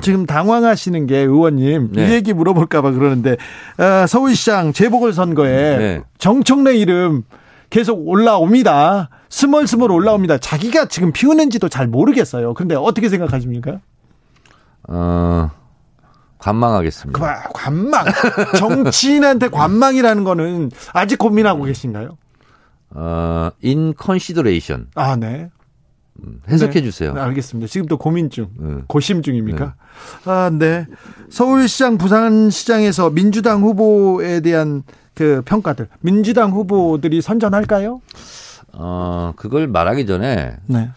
지금 당황하시는 게 의원님 네. 이 얘기 물어볼까봐 그러는데 어, 서울시장 재보궐 선거에 네. 정청래 이름 계속 올라옵니다. 스멀스멀 올라옵니다. 자기가 지금 피우는지도 잘 모르겠어요. 그런데 어떻게 생각하십니까?
어, 관망하겠습니다.
그, 관망. 정치인한테 관망이라는 거는 아직 고민하고 계신가요?
어, in consideration.
아, 네.
음, 해석해 주세요.
네, 알겠습니다. 지금 또 고민 중, 네. 고심 중입니까? 네. 아, 네. 서울시장, 부산시장에서 민주당 후보에 대한 그 평가들, 민주당 후보들이 선전할까요?
어, 그걸 말하기 전에, 네.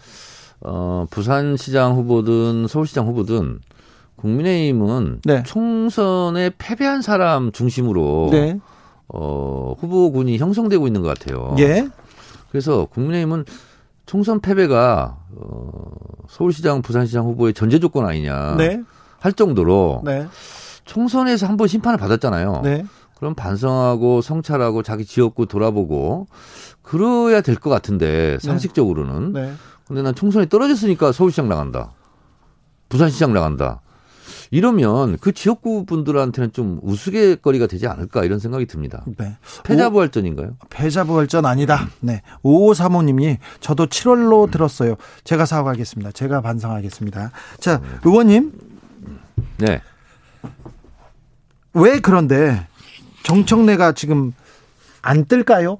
어, 부산시장 후보든 서울시장 후보든 국민의힘은 네. 총선에 패배한 사람 중심으로 네. 어, 후보군이 형성되고 있는 것 같아요. 예. 그래서 국민의힘은 총선 패배가 어, 서울시장, 부산시장 후보의 전제 조건 아니냐 네. 할 정도로 네. 총선에서 한 번 심판을 받았잖아요. 네. 그럼 반성하고 성찰하고 자기 지역구 돌아보고 그래야 될 것 같은데 네. 상식적으로는. 네. 근데 난 총선이 떨어졌으니까 서울시장 나간다. 부산시장 나간다. 이러면 그 지역구 분들한테는 좀 우스갯거리가 되지 않을까 이런 생각이 듭니다. 네. 패자부활전인가요?
패자부활전 아니다. 네. 5535님이 저도 7월로 들었어요. 제가 사과하겠습니다. 제가 반성하겠습니다. 자, 의원님. 네. 왜 그런데 정청래가 지금 안 뜰까요?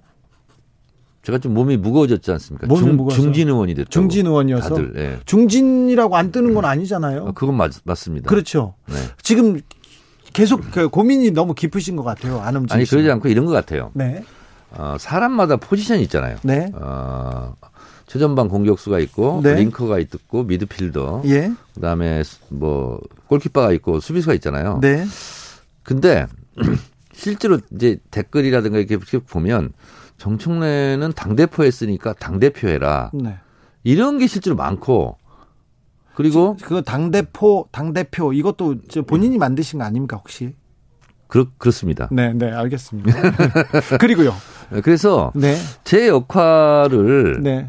제가 좀 몸이 무거워졌지 않습니까? 중, 중진 의원이 됐죠.
중진 의원이어서. 다들, 예. 중진이라고 안 뜨는 건 아니잖아요.
아, 그건 맞, 맞습니다.
그렇죠. 네. 지금 계속 그 고민이 너무 깊으신 것 같아요. 안 움직이시는.
아니 그러지 않고 이런 것 같아요. 네. 어, 사람마다 포지션이 있잖아요. 네. 어, 최전방 공격수가 있고 네. 링커가 있고 미드필더. 예. 그다음에 뭐 골키퍼가 있고 수비수가 있잖아요. 네. 근데 실제로 이제 댓글이라든가 이렇게 보면 정청래는 당대표 했으니까 당대표 해라. 네. 이런 게 실제로 많고 그리고
그 당대표 당대표 이것도 본인이 만드신 거 아닙니까 혹시?
그렇 그렇습니다.
네, 네, 알겠습니다. 그리고요.
그래서 네. 제 역할을 네.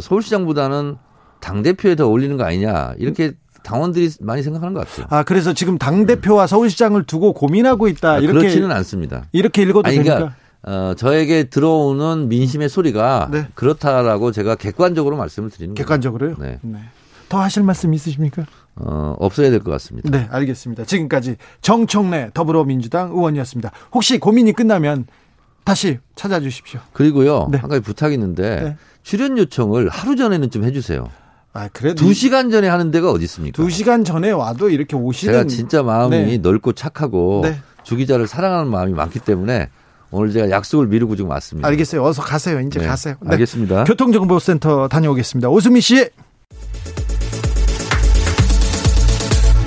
서울시장보다는 당 대표에 더 올리는 거 아니냐 이렇게 당원들이 많이 생각하는 것 같아요.
아 그래서 지금 당 대표와 서울시장을 두고 고민하고 있다
아, 이렇게 그렇지는 않습니다.
이렇게 읽어도 아니, 그러니까 됩니까?
어, 저에게 들어오는 민심의 소리가 네. 그렇다라고 제가 객관적으로 말씀을 드리는
거예요. 객관적으로요? 네. 네. 더 하실 말씀 있으십니까?
어, 없어야 될 것 같습니다.
네, 알겠습니다. 지금까지 정청래 더불어민주당 의원이었습니다. 혹시 고민이 끝나면 다시 찾아주십시오.
그리고요, 네. 한 가지 부탁 있는데 네. 출연 요청을 하루 전에는 좀 해주세요. 아, 그래도. 두 시간 전에 하는 데가 어디 있습니까?
두 시간 전에 와도 이렇게 오시는.
제가 진짜 마음이 네. 넓고 착하고 네. 주 기자를 사랑하는 마음이 많기 때문에 오늘 제가 약속을 미루고 지금 왔습니다.
알겠어요. 어서 가세요. 이제 네. 가세요.
네. 알겠습니다.
교통정보센터 다녀오겠습니다. 오수미 씨.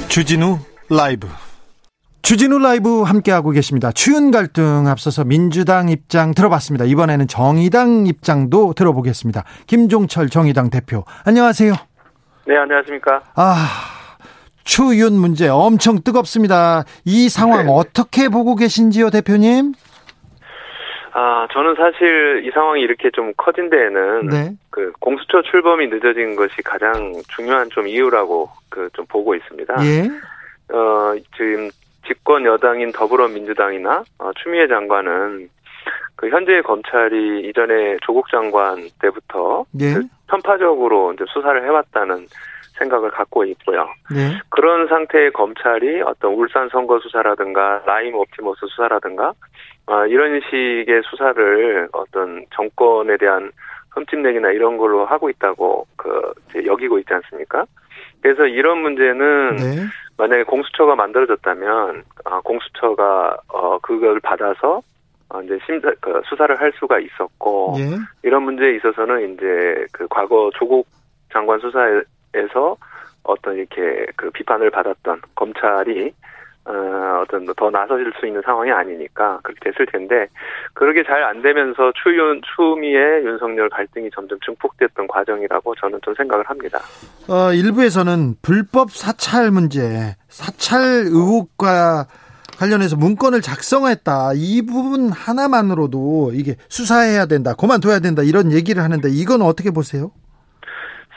주진우 라이브. 주진우 라이브 함께하고 계십니다. 추윤 갈등 앞서서 민주당 입장 들어봤습니다. 이번에는 정의당 입장도 들어보겠습니다. 김종철 정의당 대표. 안녕하세요.
네, 안녕하십니까.
아, 추윤 문제 엄청 뜨겁습니다. 이 상황 네. 어떻게 보고 계신지요, 대표님?
아, 저는 사실 이 상황이 이렇게 좀 커진 데에는 네. 그 공수처 출범이 늦어진 것이 가장 중요한 좀 이유라고 그 좀 보고 있습니다. 예. 어, 지금 집권 여당인 더불어민주당이나 어, 추미애 장관은 그 현재 검찰이 이전에 조국 장관 때부터 예. 그 편파적으로 이제 수사를 해왔다는 생각을 갖고 있고요. 네. 그런 상태의 검찰이 어떤 울산 선거 수사라든가 라임 옵티머스 수사라든가 아, 이런 식의 수사를 어떤 정권에 대한 흠집내기나 이런 걸로 하고 있다고 그 여기고 있지 않습니까? 그래서 이런 문제는 네. 만약에 공수처가 만들어졌다면 아, 공수처가 어 그걸 받아서 어, 이제 심사 그 수사를 할 수가 있었고 예. 이런 문제에 있어서는 이제 그 과거 조국 장관 수사에서 어떤 이렇게 그 비판을 받았던 검찰이 어, 어떤 더 나서질 수 있는 상황이 아니니까 그렇게 됐을 텐데 그렇게 잘 안 되면서 추윤 추미애 윤석열 갈등이 점점 증폭됐던 과정이라고 저는 좀 생각을 합니다.
어, 일부에서는 불법 사찰 문제, 사찰 의혹과 관련해서 문건을 작성했다. 이 부분 하나만으로도 이게 수사해야 된다. 그만둬야 된다. 이런 얘기를 하는데 이건 어떻게 보세요?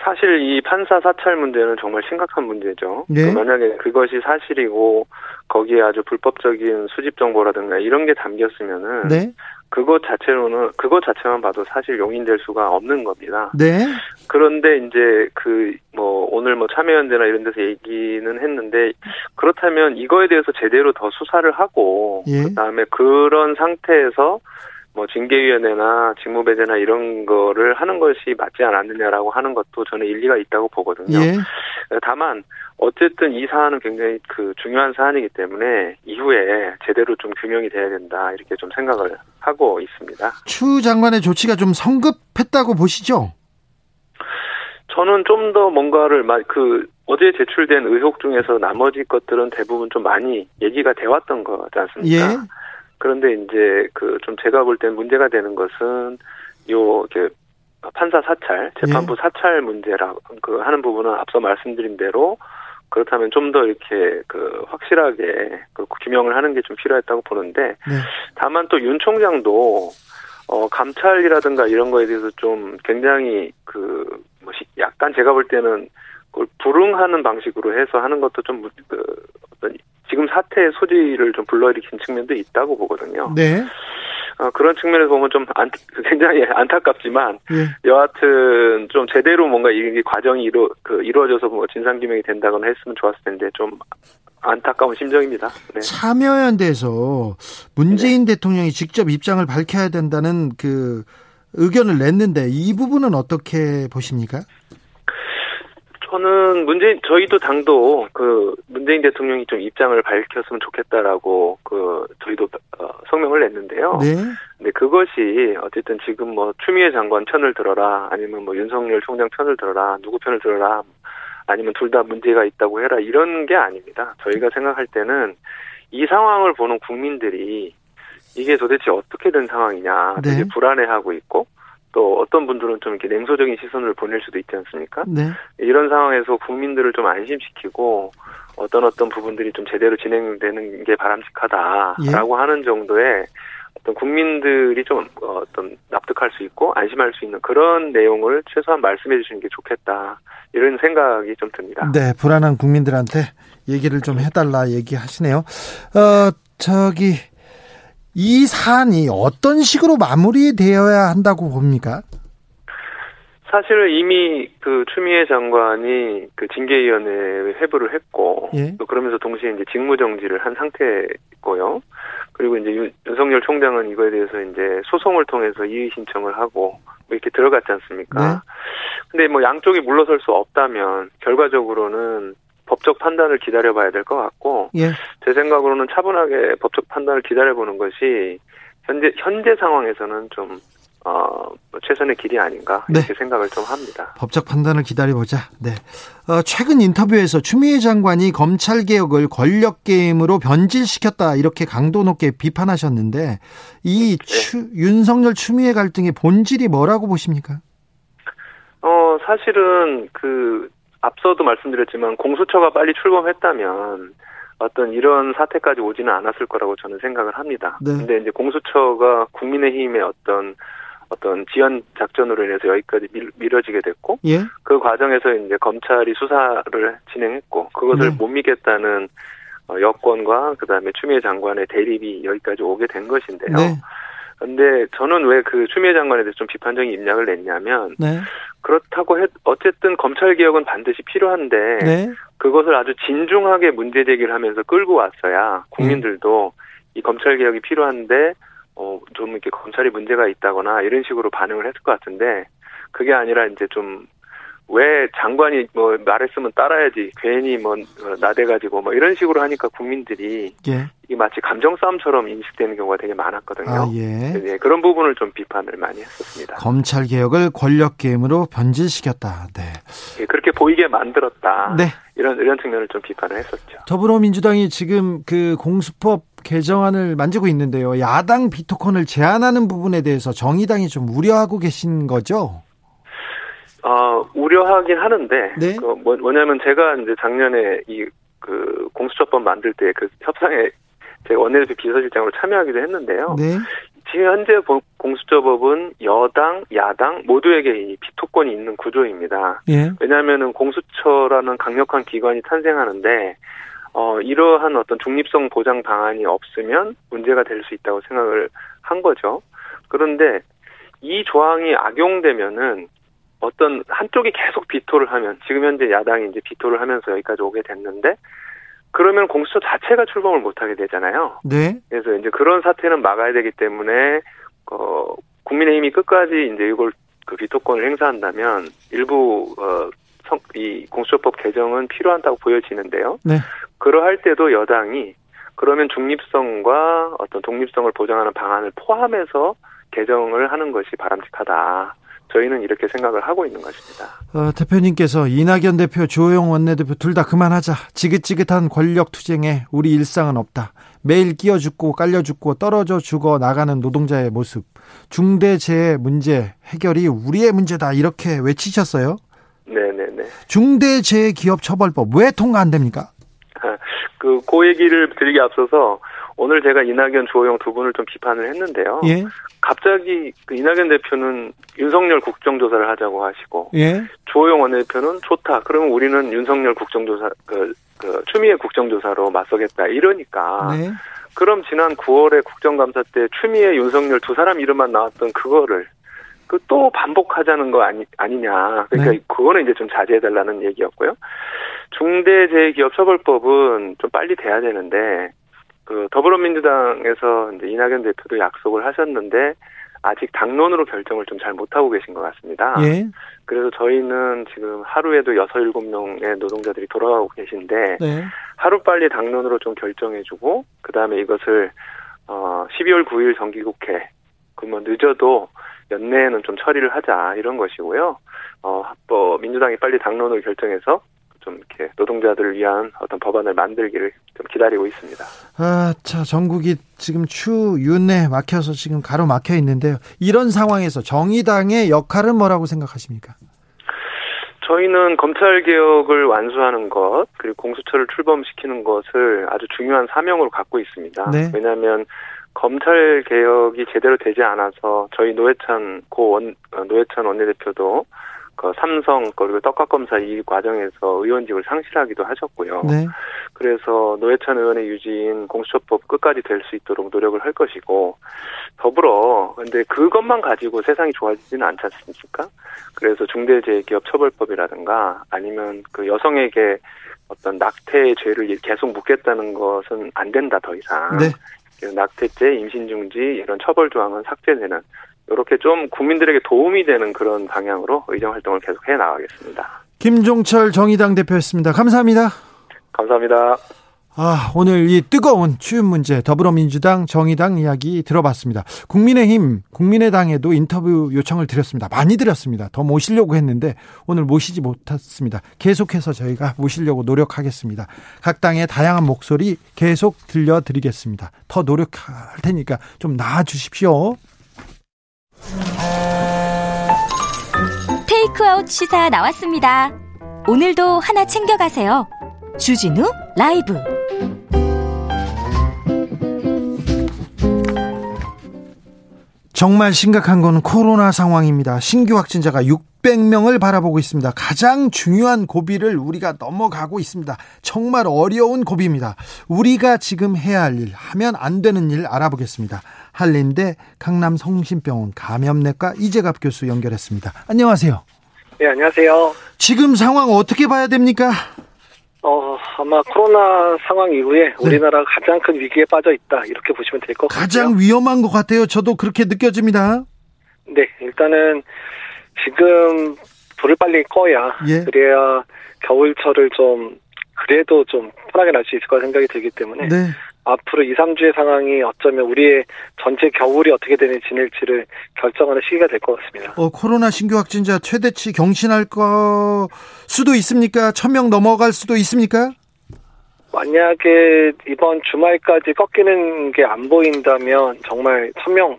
사실 이 판사 사찰 문제는 정말 심각한 문제죠. 네. 그 만약에 그것이 사실이고 거기에 아주 불법적인 수집 정보라든가 이런 게 담겼으면은 네. 그것 자체로는 그것 자체만 봐도 사실 용인될 수가 없는 겁니다. 네. 그런데 이제 그 뭐 오늘 뭐 참여연대나 이런 데서 얘기는 했는데 그렇다면 이거에 대해서 제대로 더 수사를 하고 예. 그다음에 그런 상태에서 뭐 징계위원회나 직무배제나 이런 거를 하는 것이 맞지 않았느냐라고 하는 것도 저는 일리가 있다고 보거든요. 예. 다만 어쨌든 이 사안은 굉장히 그 중요한 사안이기 때문에 이후에 제대로 좀 규명이 돼야 된다 이렇게 좀 생각을 하고 있습니다.
추 장관의 조치가 좀 성급했다고 보시죠?
저는 좀 더 뭔가를 그 어제 제출된 의혹 중에서 나머지 것들은 대부분 좀 많이 얘기가 돼 왔던 거지 않습니까? 예. 그런데 이제 그 좀 제가 볼 땐 문제가 되는 것은 요 이렇게 판사 사찰, 재판부 예. 사찰 문제라 그 하는 부분은 앞서 말씀드린 대로 그렇다면 좀 더 이렇게 그 확실하게 그 규명을 하는 게 좀 필요했다고 보는데 네. 다만 또 윤 총장도 어 감찰이라든가 이런 거에 대해서 좀 굉장히 그 뭐 약간 제가 볼 때는 그걸 불응하는 방식으로 해서 하는 것도 좀 그 어떤 지금 사태의 소지를 좀 불러일으킨 측면도 있다고 보거든요. 네. 어, 그런 측면에서 보면 좀 안, 굉장히 안타깝지만 예. 여하튼 좀 제대로 뭔가 이 과정이 이루 그 이루어져서 뭐 진상 규명이 된다거나 했으면 좋았을 텐데 좀 안타까운 심정입니다.
네. 참여연대에서 문재인 네. 대통령이 직접 입장을 밝혀야 된다는 그 의견을 냈는데 이 부분은 어떻게 보십니까?
저는 문재인 저희도 당도 그 문재인 대통령이 좀 입장을 밝혔으면 좋겠다라고 그 저희도 어, 성명을 냈는데요. 네. 근데 그것이 어쨌든 지금 뭐 추미애 장관 편을 들어라 아니면 뭐 윤석열 총장 편을 들어라 누구 편을 들어라 아니면 둘 다 문제가 있다고 해라 이런 게 아닙니다. 저희가 생각할 때는 이 상황을 보는 국민들이 이게 도대체 어떻게 된 상황이냐 되게 네. 불안해하고 있고 또 어떤 분들은 좀 이렇게 냉소적인 시선을 보낼 수도 있지 않습니까? 네. 이런 상황에서 국민들을 좀 안심시키고 어떤 어떤 부분들이 좀 제대로 진행되는 게 바람직하다라고 예. 하는 정도의 어떤 국민들이 좀 어떤 납득할 수 있고 안심할 수 있는 그런 내용을 최소한 말씀해 주시는 게 좋겠다 이런 생각이 좀 듭니다.
네, 불안한 국민들한테 얘기를 좀 해달라 얘기하시네요. 어, 저기 이 사안이 어떤 식으로 마무리되어야 한다고 봅니까?
사실 이미 그 추미애 장관이 그 징계위원회에 회부를 했고 예. 또 그러면서 동시에 이제 직무정지를 한 상태고요. 그리고 이제 윤, 석열 총장은 이거에 대해서 이제 소송을 통해서 이의 신청을 하고 뭐 이렇게 들어갔지 않습니까? 네. 근데 뭐 양쪽이 물러설 수 없다면 결과적으로는 법적 판단을 기다려봐야 될 것 같고 예. 제 생각으로는 차분하게 법적 판단을 기다려보는 것이 현재 현재 상황에서는 좀 어, 뭐 최선의 길이 아닌가 네. 이렇게 네. 생각을 좀 합니다.
법적 판단을 기다려보자. 네. 어, 최근 인터뷰에서 추미애 장관이 검찰 개혁을 권력 게임으로 변질시켰다 이렇게 강도 높게 비판하셨는데 이 네. 추, 윤석열 추미애 갈등의 본질이 뭐라고 보십니까?
어 사실은 그 앞서도 말씀드렸지만 공수처가 빨리 출범했다면 어떤 이런 사태까지 오지는 않았을 거라고 저는 생각을 합니다. 네. 근데 이제 공수처가 국민의힘의 어떤 어떤 지연 작전으로 인해서 여기까지 밀, 어지게 됐고 예? 그 과정에서 이제 검찰이 수사를 진행했고 그것을 네. 못 믿겠다는 어, 여권과 그다음에 추미애 장관의 대립이 여기까지 오게 된 것인데요. 네. 근데 저는 왜 그 추미애 장관에 대해서 좀 비판적인 입장을 냈냐면 네. 그렇다고 해 어쨌든 검찰 개혁은 반드시 필요한데 네. 그것을 아주 진중하게 문제 제기를 하면서 끌고 왔어야 국민들도 음. 이 검찰 개혁이 필요한데 어좀 이렇게 검찰이 문제가 있다거나 이런 식으로 반응을 했을 것 같은데 그게 아니라 이제 좀 왜 장관이 뭐 말했으면 따라야지 괜히 뭐 어, 나대가지고 뭐 이런 식으로 하니까 국민들이 예. 이게 마치 감정 싸움처럼 인식되는 경우가 되게 많았거든요. 아, 예. 네, 그런 부분을 좀 비판을 많이 했었습니다.
검찰 개혁을 권력 게임으로 변질시켰다. 네.
예, 그렇게 보이게 만들었다. 네. 이런 이런 측면을 좀 비판을 했었죠.
더불어민주당이 지금 그 공수법 개정안을 만지고 있는데요. 야당 비토콘을 제한하는 부분에 대해서 정의당이 좀 우려하고 계신 거죠?
어, 우려하긴 하는데, 네? 그 뭐, 뭐냐면 제가 이제 작년에 이, 그, 공수처법 만들 때 그 협상에 제가 원내대표 비서실장으로 참여하기도 했는데요. 네? 지금 현재 공수처법은 여당, 야당 모두에게 이 비토권이 있는 구조입니다. 예. 왜냐하면 공수처라는 강력한 기관이 탄생하는데 어, 이러한 어떤 중립성 보장 방안이 없으면 문제가 될 수 있다고 생각을 한 거죠. 그런데 이 조항이 악용되면은 어떤 한쪽이 계속 비토를 하면 지금 현재 야당이 이제 비토를 하면서 여기까지 오게 됐는데 그러면 공수처 자체가 출범을 못하게 되잖아요. 네. 그래서 이제 그런 사태는 막아야 되기 때문에 어 국민의힘이 끝까지 이제 이걸 그 비토권을 행사한다면 일부 어이 공수처법 개정은 필요하다고 보여지는데요. 네. 그러할 때도 여당이 그러면 중립성과 어떤 독립성을 보장하는 방안을 포함해서 개정을 하는 것이 바람직하다. 저희는 이렇게 생각을 하고 있는 것입니다.
어, 대표님께서 이낙연 대표, 조영 원내대표 둘 다 그만하자. 지긋지긋한 권력 투쟁에 우리 일상은 없다. 매일 끼어 죽고 깔려 죽고 떨어져 죽어 나가는 노동자의 모습. 중대재해 문제 해결이 우리의 문제다. 이렇게 외치셨어요.
네네네.
중대재해기업처벌법 왜 통과 안 됩니까?
그, 그 얘기를 드리기 앞서서 오늘 제가 이낙연, 조호영 두 분을 좀 비판을 했는데요. 예. 갑자기 그 이낙연 대표는 윤석열 국정조사를 하자고 하시고, 예. 조호영 원내대표는 좋다. 그러면 우리는 윤석열 국정조사, 그, 그 추미애 국정조사로 맞서겠다. 이러니까. 네. 그럼 지난 9월에 국정감사 때 추미애, 윤석열 두 사람 이름만 나왔던 그거를 그또 반복하자는 거 아니 아니냐. 그러니까 네. 그거는 이제 좀 자제해달라는 얘기였고요. 중대재해기업처벌법은 좀 빨리 돼야 되는데 그 더불어민주당에서 이제 이낙연 대표도 약속을 하셨는데 아직 당론으로 결정을 좀 잘 못하고 계신 것 같습니다. 예. 그래서 저희는 지금 하루에도 여섯 일곱 명의 노동자들이 돌아가고 계신데 네. 하루 빨리 당론으로 좀 결정해주고 그 다음에 이것을 어 12월 9일 정기국회 그러면 늦어도 연내에는 좀 처리를 하자 이런 것이고요. 어 뭐 민주당이 빨리 당론을 결정해서 좀 이렇게 노동자들을 위한 어떤 법안을 만들기를 좀 기다리고 있습니다.
아, 자, 전국이 지금 추윤에 막혀서 지금 가로 막혀 있는데요. 이런 상황에서 정의당의 역할은 뭐라고 생각하십니까?
저희는 검찰 개혁을 완수하는 것 그리고 공수처를 출범시키는 것을 아주 중요한 사명으로 갖고 있습니다. 네. 왜냐하면 검찰 개혁이 제대로 되지 않아서 저희 노회찬 고 원, 어, 노회찬 원내대표도 그 삼성 그리고 떡값검사 이 과정에서 의원직을 상실하기도 하셨고요. 네. 그래서 노회찬 의원의 유지인 공수처법 끝까지 될 수 있도록 노력을 할 것이고 더불어 근데 그것만 가지고 세상이 좋아지지는 않지 않습니까? 그래서 중대재해기업처벌법이라든가 아니면 그 여성에게 어떤 낙태의 죄를 계속 묻겠다는 것은 안 된다 더 이상. 네. 낙태죄, 임신중지 이런 처벌 조항은 삭제되는 이렇게 좀 국민들에게 도움이 되는 그런 방향으로 의정 활동을 계속 해 나가겠습니다.
김종철 정의당 대표였습니다. 감사합니다.
감사합니다.
아, 오늘 이 뜨거운 추운 문제 더불어민주당 정의당 이야기 들어봤습니다. 국민의힘 국민의당에도 인터뷰 요청을 드렸습니다. 많이 드렸습니다. 더 모시려고 했는데 오늘 모시지 못했습니다. 계속해서 저희가 모시려고 노력하겠습니다. 각 당의 다양한 목소리 계속 들려드리겠습니다. 더 노력할 테니까 좀 나아 주십시오.
테이크아웃 시사 나왔습니다. 오늘도 하나 챙겨가세요. 주진우 라이브.
정말 심각한 건 코로나 상황입니다. 신규 확진자가 600명을 바라보고 있습니다. 가장 중요한 고비를 우리가 넘어가고 있습니다. 정말 어려운 고비입니다. 우리가 지금 해야 할 일, 하면 안 되는 일 알아보겠습니다. 한림대 강남 성심병원 감염내과 이재갑 교수 연결했습니다. 안녕하세요.
네, 안녕하세요.
지금 상황 어떻게 봐야 됩니까?
어, 아마 코로나 상황 이후에 네. 우리나라가 가장 큰 위기에 빠져 있다. 이렇게 보시면 될 것 같아요.
가장 위험한 것 같아요. 저도 그렇게 느껴집니다.
네, 일단은 지금 불을 빨리 꺼야 예. 그래야 겨울철을 좀 그래도 좀 편하게 날 수 있을 거라 생각이 들기 때문에 네. 앞으로 2, 3주의 상황이 어쩌면 우리의 전체 겨울이 어떻게 되는 지낼지를 결정하는 시기가 될 것 같습니다.
어, 코로나 신규 확진자 최대치 경신할 거 수도 있습니까? 천 명 넘어갈 수도 있습니까?
만약에 이번 주말까지 꺾이는 게 안 보인다면 정말 천명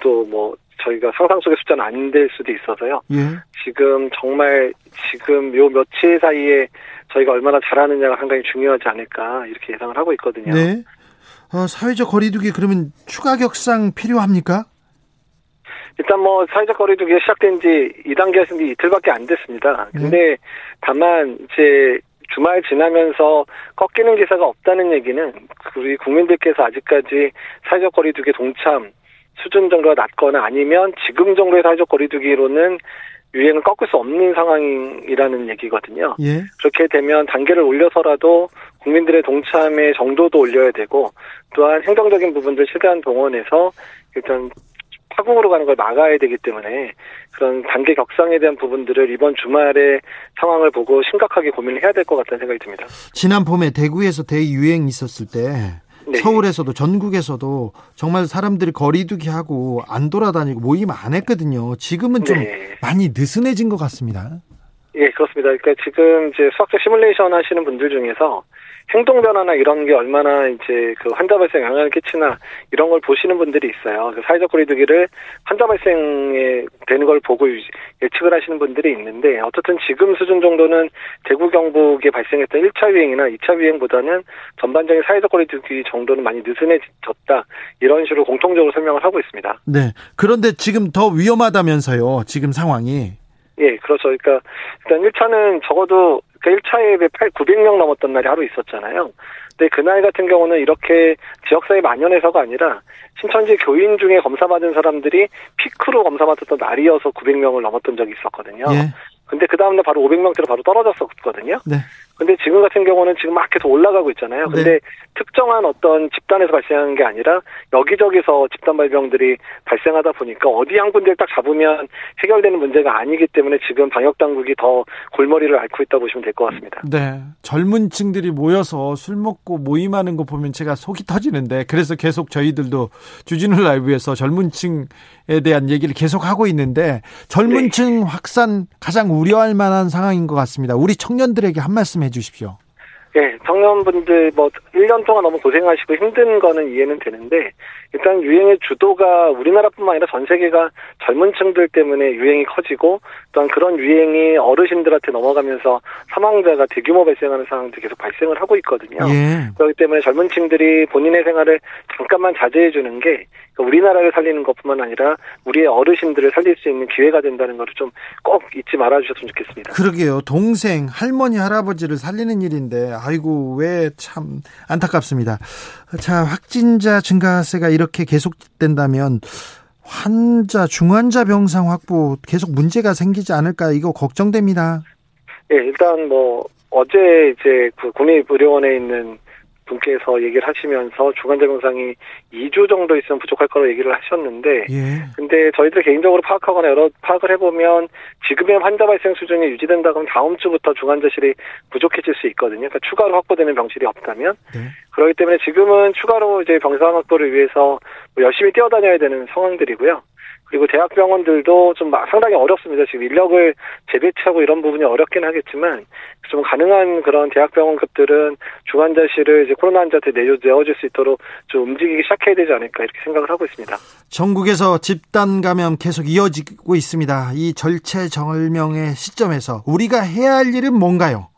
또뭐 저희가 상상 속의 숫자는 안 될 수도 있어서요. 예. 지금 정말 지금 요 며칠 사이에 저희가 얼마나 잘하느냐가 상당히 중요하지 않을까 이렇게 예상을 하고 있거든요. 네.
어, 사회적 거리두기 그러면 추가 격상 필요합니까?
일단 뭐 사회적 거리두기가 시작된 지 2단계였는데 이틀밖에 안 됐습니다. 네. 근데 네. 다만 이제 주말 지나면서 꺾이는 기사가 없다는 얘기는 우리 국민들께서 아직까지 사회적 거리두기 동참 수준 정도가 낮거나 아니면 지금 정도의 사회적 거리두기로는 유행을 꺾을 수 없는 상황이라는 얘기거든요. 예. 그렇게 되면 단계를 올려서라도 국민들의 동참의 정도도 올려야 되고 또한 행정적인 부분들 최대한 동원해서 일단 파국으로 가는 걸 막아야 되기 때문에 그런 단계 격상에 대한 부분들을 이번 주말에 상황을 보고 심각하게 고민을 해야 될 것 같다는 생각이 듭니다.
지난 봄에 대구에서 대유행 있었을 때 네. 서울에서도 전국에서도 정말 사람들이 거리두기 하고 안 돌아다니고 모임 안 했거든요. 지금은 좀 네. 많이 느슨해진 것 같습니다.
예, 그렇습니다. 그러니까 지금 이제 수학적 시뮬레이션 하시는 분들 중에서 행동 변화나 이런 게 얼마나 이제 그 환자 발생 영향을 끼치나 이런 걸 보시는 분들이 있어요. 그 사회적 거리두기를 환자 발생에 되는 걸 보고 예측을 하시는 분들이 있는데 어쨌든 지금 수준 정도는 대구 경북에 발생했던 1차 유행이나 2차 유행보다는 전반적인 사회적 거리두기 정도는 많이 느슨해졌다. 이런 식으로 공통적으로 설명을 하고 있습니다.
네. 그런데 지금 더 위험하다면서요. 지금 상황이.
예, 그렇죠. 그러니까 일단 1차는 적어도 그 1차에 8, 900명 넘었던 날이 하루 있었잖아요. 근데 그날 같은 경우는 이렇게 지역사회 만연해서가 아니라 신천지 교인 중에 검사받은 사람들이 피크로 검사받았던 날이어서 900명을 넘었던 적이 있었거든요. 예. 근데 그 다음날 바로 500명대로 바로 떨어졌었거든요. 네. 근데 지금 같은 경우는 지금 막 계속 올라가고 있잖아요. 근데 네. 특정한 어떤 집단에서 발생하는 게 아니라 여기저기서 집단 발병들이 발생하다 보니까 어디 한 군데를 딱 잡으면 해결되는 문제가 아니기 때문에 지금 방역 당국이 더 골머리를 앓고 있다 보시면 될 것 같습니다.
네. 젊은 층들이 모여서 술 먹고 모임하는 거 보면 제가 속이 터지는데 그래서 계속 저희들도 주진우 라이브에서 젊은 층에 대한 얘기를 계속 하고 있는데 젊은 네. 층 확산 가장 우려할 만한 상황인 것 같습니다. 우리 청년들에게 한 말씀 해 주십시오.
네, 청년분들 뭐 1년 동안 너무 고생하시고 힘든 거는 이해는 되는데 일단 유행의 주도가 우리나라뿐만 아니라 전 세계가 젊은 층들 때문에 유행이 커지고 또한 그런 유행이 어르신들한테 넘어가면서 사망자가 대규모 발생하는 상황도 계속 발생을 하고 있거든요. 예. 그렇기 때문에 젊은 층들이 본인의 생활을 잠깐만 자제해 주는 게 우리나라를 살리는 것뿐만 아니라 우리의 어르신들을 살릴 수 있는 기회가 된다는 것을 좀 꼭 잊지 말아 주셨으면 좋겠습니다.
그러게요. 동생, 할머니, 할아버지를 살리는 일인데 아이고 왜 참 안타깝습니다. 자, 확진자 증가세가 이렇게 계속된다면 환자, 중환자 병상 확보 계속 문제가 생기지 않을까 이거 걱정됩니다.
예, 일단 뭐 어제 이제 그 국립의료원에 있는 분께서 얘기를 하시면서 중환자 병상이 2주 정도 있으면 부족할 거라고 얘기를 하셨는데 예. 근데 저희들 개인적으로 파악하거나 여러 파악을 해보면 지금의 환자 발생 수준이 유지된다 그러면 다음 주부터 중환자실이 부족해질 수 있거든요. 그러니까 추가로 확보되는 병실이 없다면 네. 그렇기 때문에 지금은 추가로 이제 병상 확보를 위해서 뭐 열심히 뛰어다녀야 되는 상황들이고요. 그리고 대학병원들도 좀 상당히 어렵습니다. 지금 인력을 재배치하고 이런 부분이 어렵긴 하겠지만 좀 가능한 그런 대학병원급들은 중환자실을 이제 코로나 환자한테 내어줄 수 있도록 좀 움직이기 시작해야 되지 않을까 이렇게 생각을 하고 있습니다.
전국에서 집단 감염 계속 이어지고 있습니다. 이 절체절명의 시점에서 우리가 해야 할 일은 뭔가요?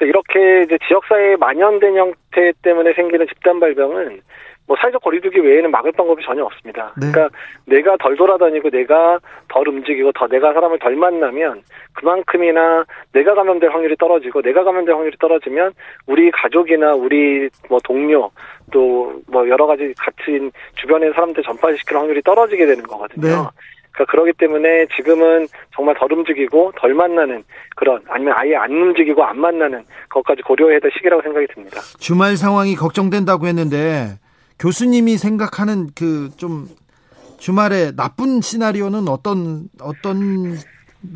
이렇게 이제 지역사회에 만연된 형태 때문에 생기는 집단 발병은 뭐 사회적 거리두기 외에는 막을 방법이 전혀 없습니다. 네. 그러니까 내가 덜 돌아다니고 내가 덜 움직이고 더 내가 사람을 덜 만나면 그만큼이나 내가 감염될 확률이 떨어지고 내가 감염될 확률이 떨어지면 우리 가족이나 우리 뭐 동료 또 뭐 여러 가지 같은 주변의 사람들 전파시킬 확률이 떨어지게 되는 거거든요. 네. 그러니까 그러기 때문에 지금은 정말 덜 움직이고 덜 만나는 그런 아니면 아예 안 움직이고 안 만나는 것까지 고려해야 될 시기라고 생각이 듭니다.
주말 상황이 걱정된다고 했는데 교수님이 생각하는 그 좀 주말에 나쁜 시나리오는 어떤 어떤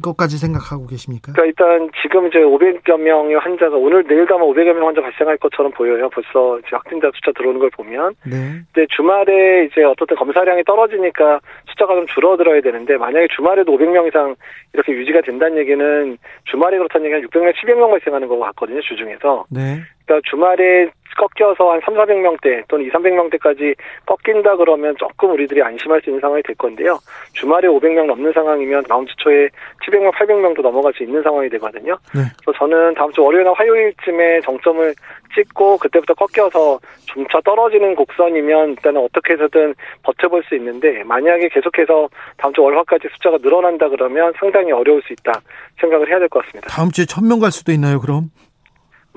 것까지 생각하고 계십니까?
그러니까 일단 지금 이제 500여 명의 환자가 오늘 내일 가면 500여 명 환자 발생할 것처럼 보여요. 벌써 이제 확진자 숫자 들어오는 걸 보면. 네. 근데 주말에 이제 어떻든 검사량이 떨어지니까 숫자가 좀 줄어들어야 되는데 만약에 주말에도 500명 이상 이렇게 유지가 된다는 얘기는 주말에 그렇다는 얘기는 600명, 700명 발생하는 것 같거든요. 주중에서. 네. 그러니까 주말에 꺾여서 한 3, 400명대 또는 2, 300명대까지 꺾인다 그러면 조금 우리들이 안심할 수 있는 상황이 될 건데요. 주말에 500명 넘는 상황이면 다음 주 초에 700명, 800명도 넘어갈 수 있는 상황이 되거든요. 네. 그래서 저는 다음 주 월요일이나 화요일쯤에 정점을 찍고 그때부터 꺾여서 점차 떨어지는 곡선이면 일단은 어떻게 해서든 버텨볼 수 있는데 만약에 계속해서 다음 주 월화까지 숫자가 늘어난다 그러면 상당히 어려울 수 있다 생각을 해야 될 것 같습니다.
다음 주에 1000명 갈 수도 있나요, 그럼?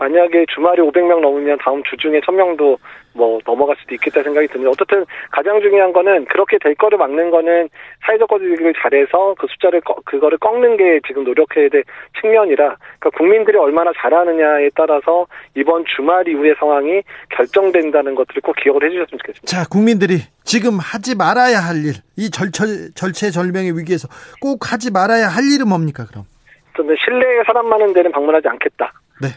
만약에 주말이 500명 넘으면 다음 주 중에 1000명도 뭐 넘어갈 수도 있겠다 생각이 듭니다. 어떻든 가장 중요한 거는 그렇게 될 거를 막는 거는 사회적 거리두기를 잘해서 그 숫자를 꺼, 그거를 꺾는 게 지금 노력해야 될 측면이라 그러니까 국민들이 얼마나 잘하느냐에 따라서 이번 주말 이후의 상황이 결정된다는 것들을 꼭 기억을 해주셨으면 좋겠습니다.
자, 국민들이 지금 하지 말아야 할 일, 이 절철 절체절명의 위기에서 꼭 하지 말아야 할 일은 뭡니까 그럼?
저는 실내에 사람 많은 데는 방문하지 않겠다.
네.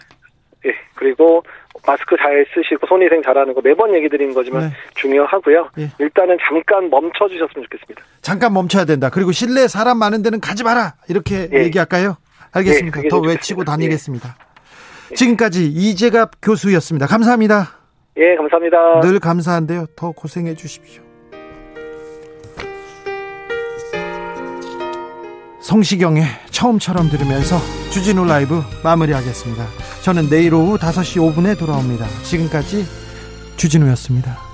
예, 그리고 마스크 잘 쓰시고 손위생 잘하는 거 매번 얘기 드리는 거지만 네. 중요하고요. 예. 일단은 잠깐 멈춰 주셨으면 좋겠습니다.
잠깐 멈춰야 된다. 그리고 실내 사람 많은 데는 가지 마라. 이렇게 예. 얘기할까요? 알겠습니다. 예, 더 외치고 다니겠습니다. 예. 지금까지 이재갑 교수였습니다. 감사합니다.
예, 감사합니다.
늘 감사한데요. 더 고생해 주십시오. 성시경의 처음처럼 들으면서 주진우 라이브 마무리하겠습니다. 저는 내일 오후 5시 5분에 돌아옵니다. 지금까지 주진우였습니다.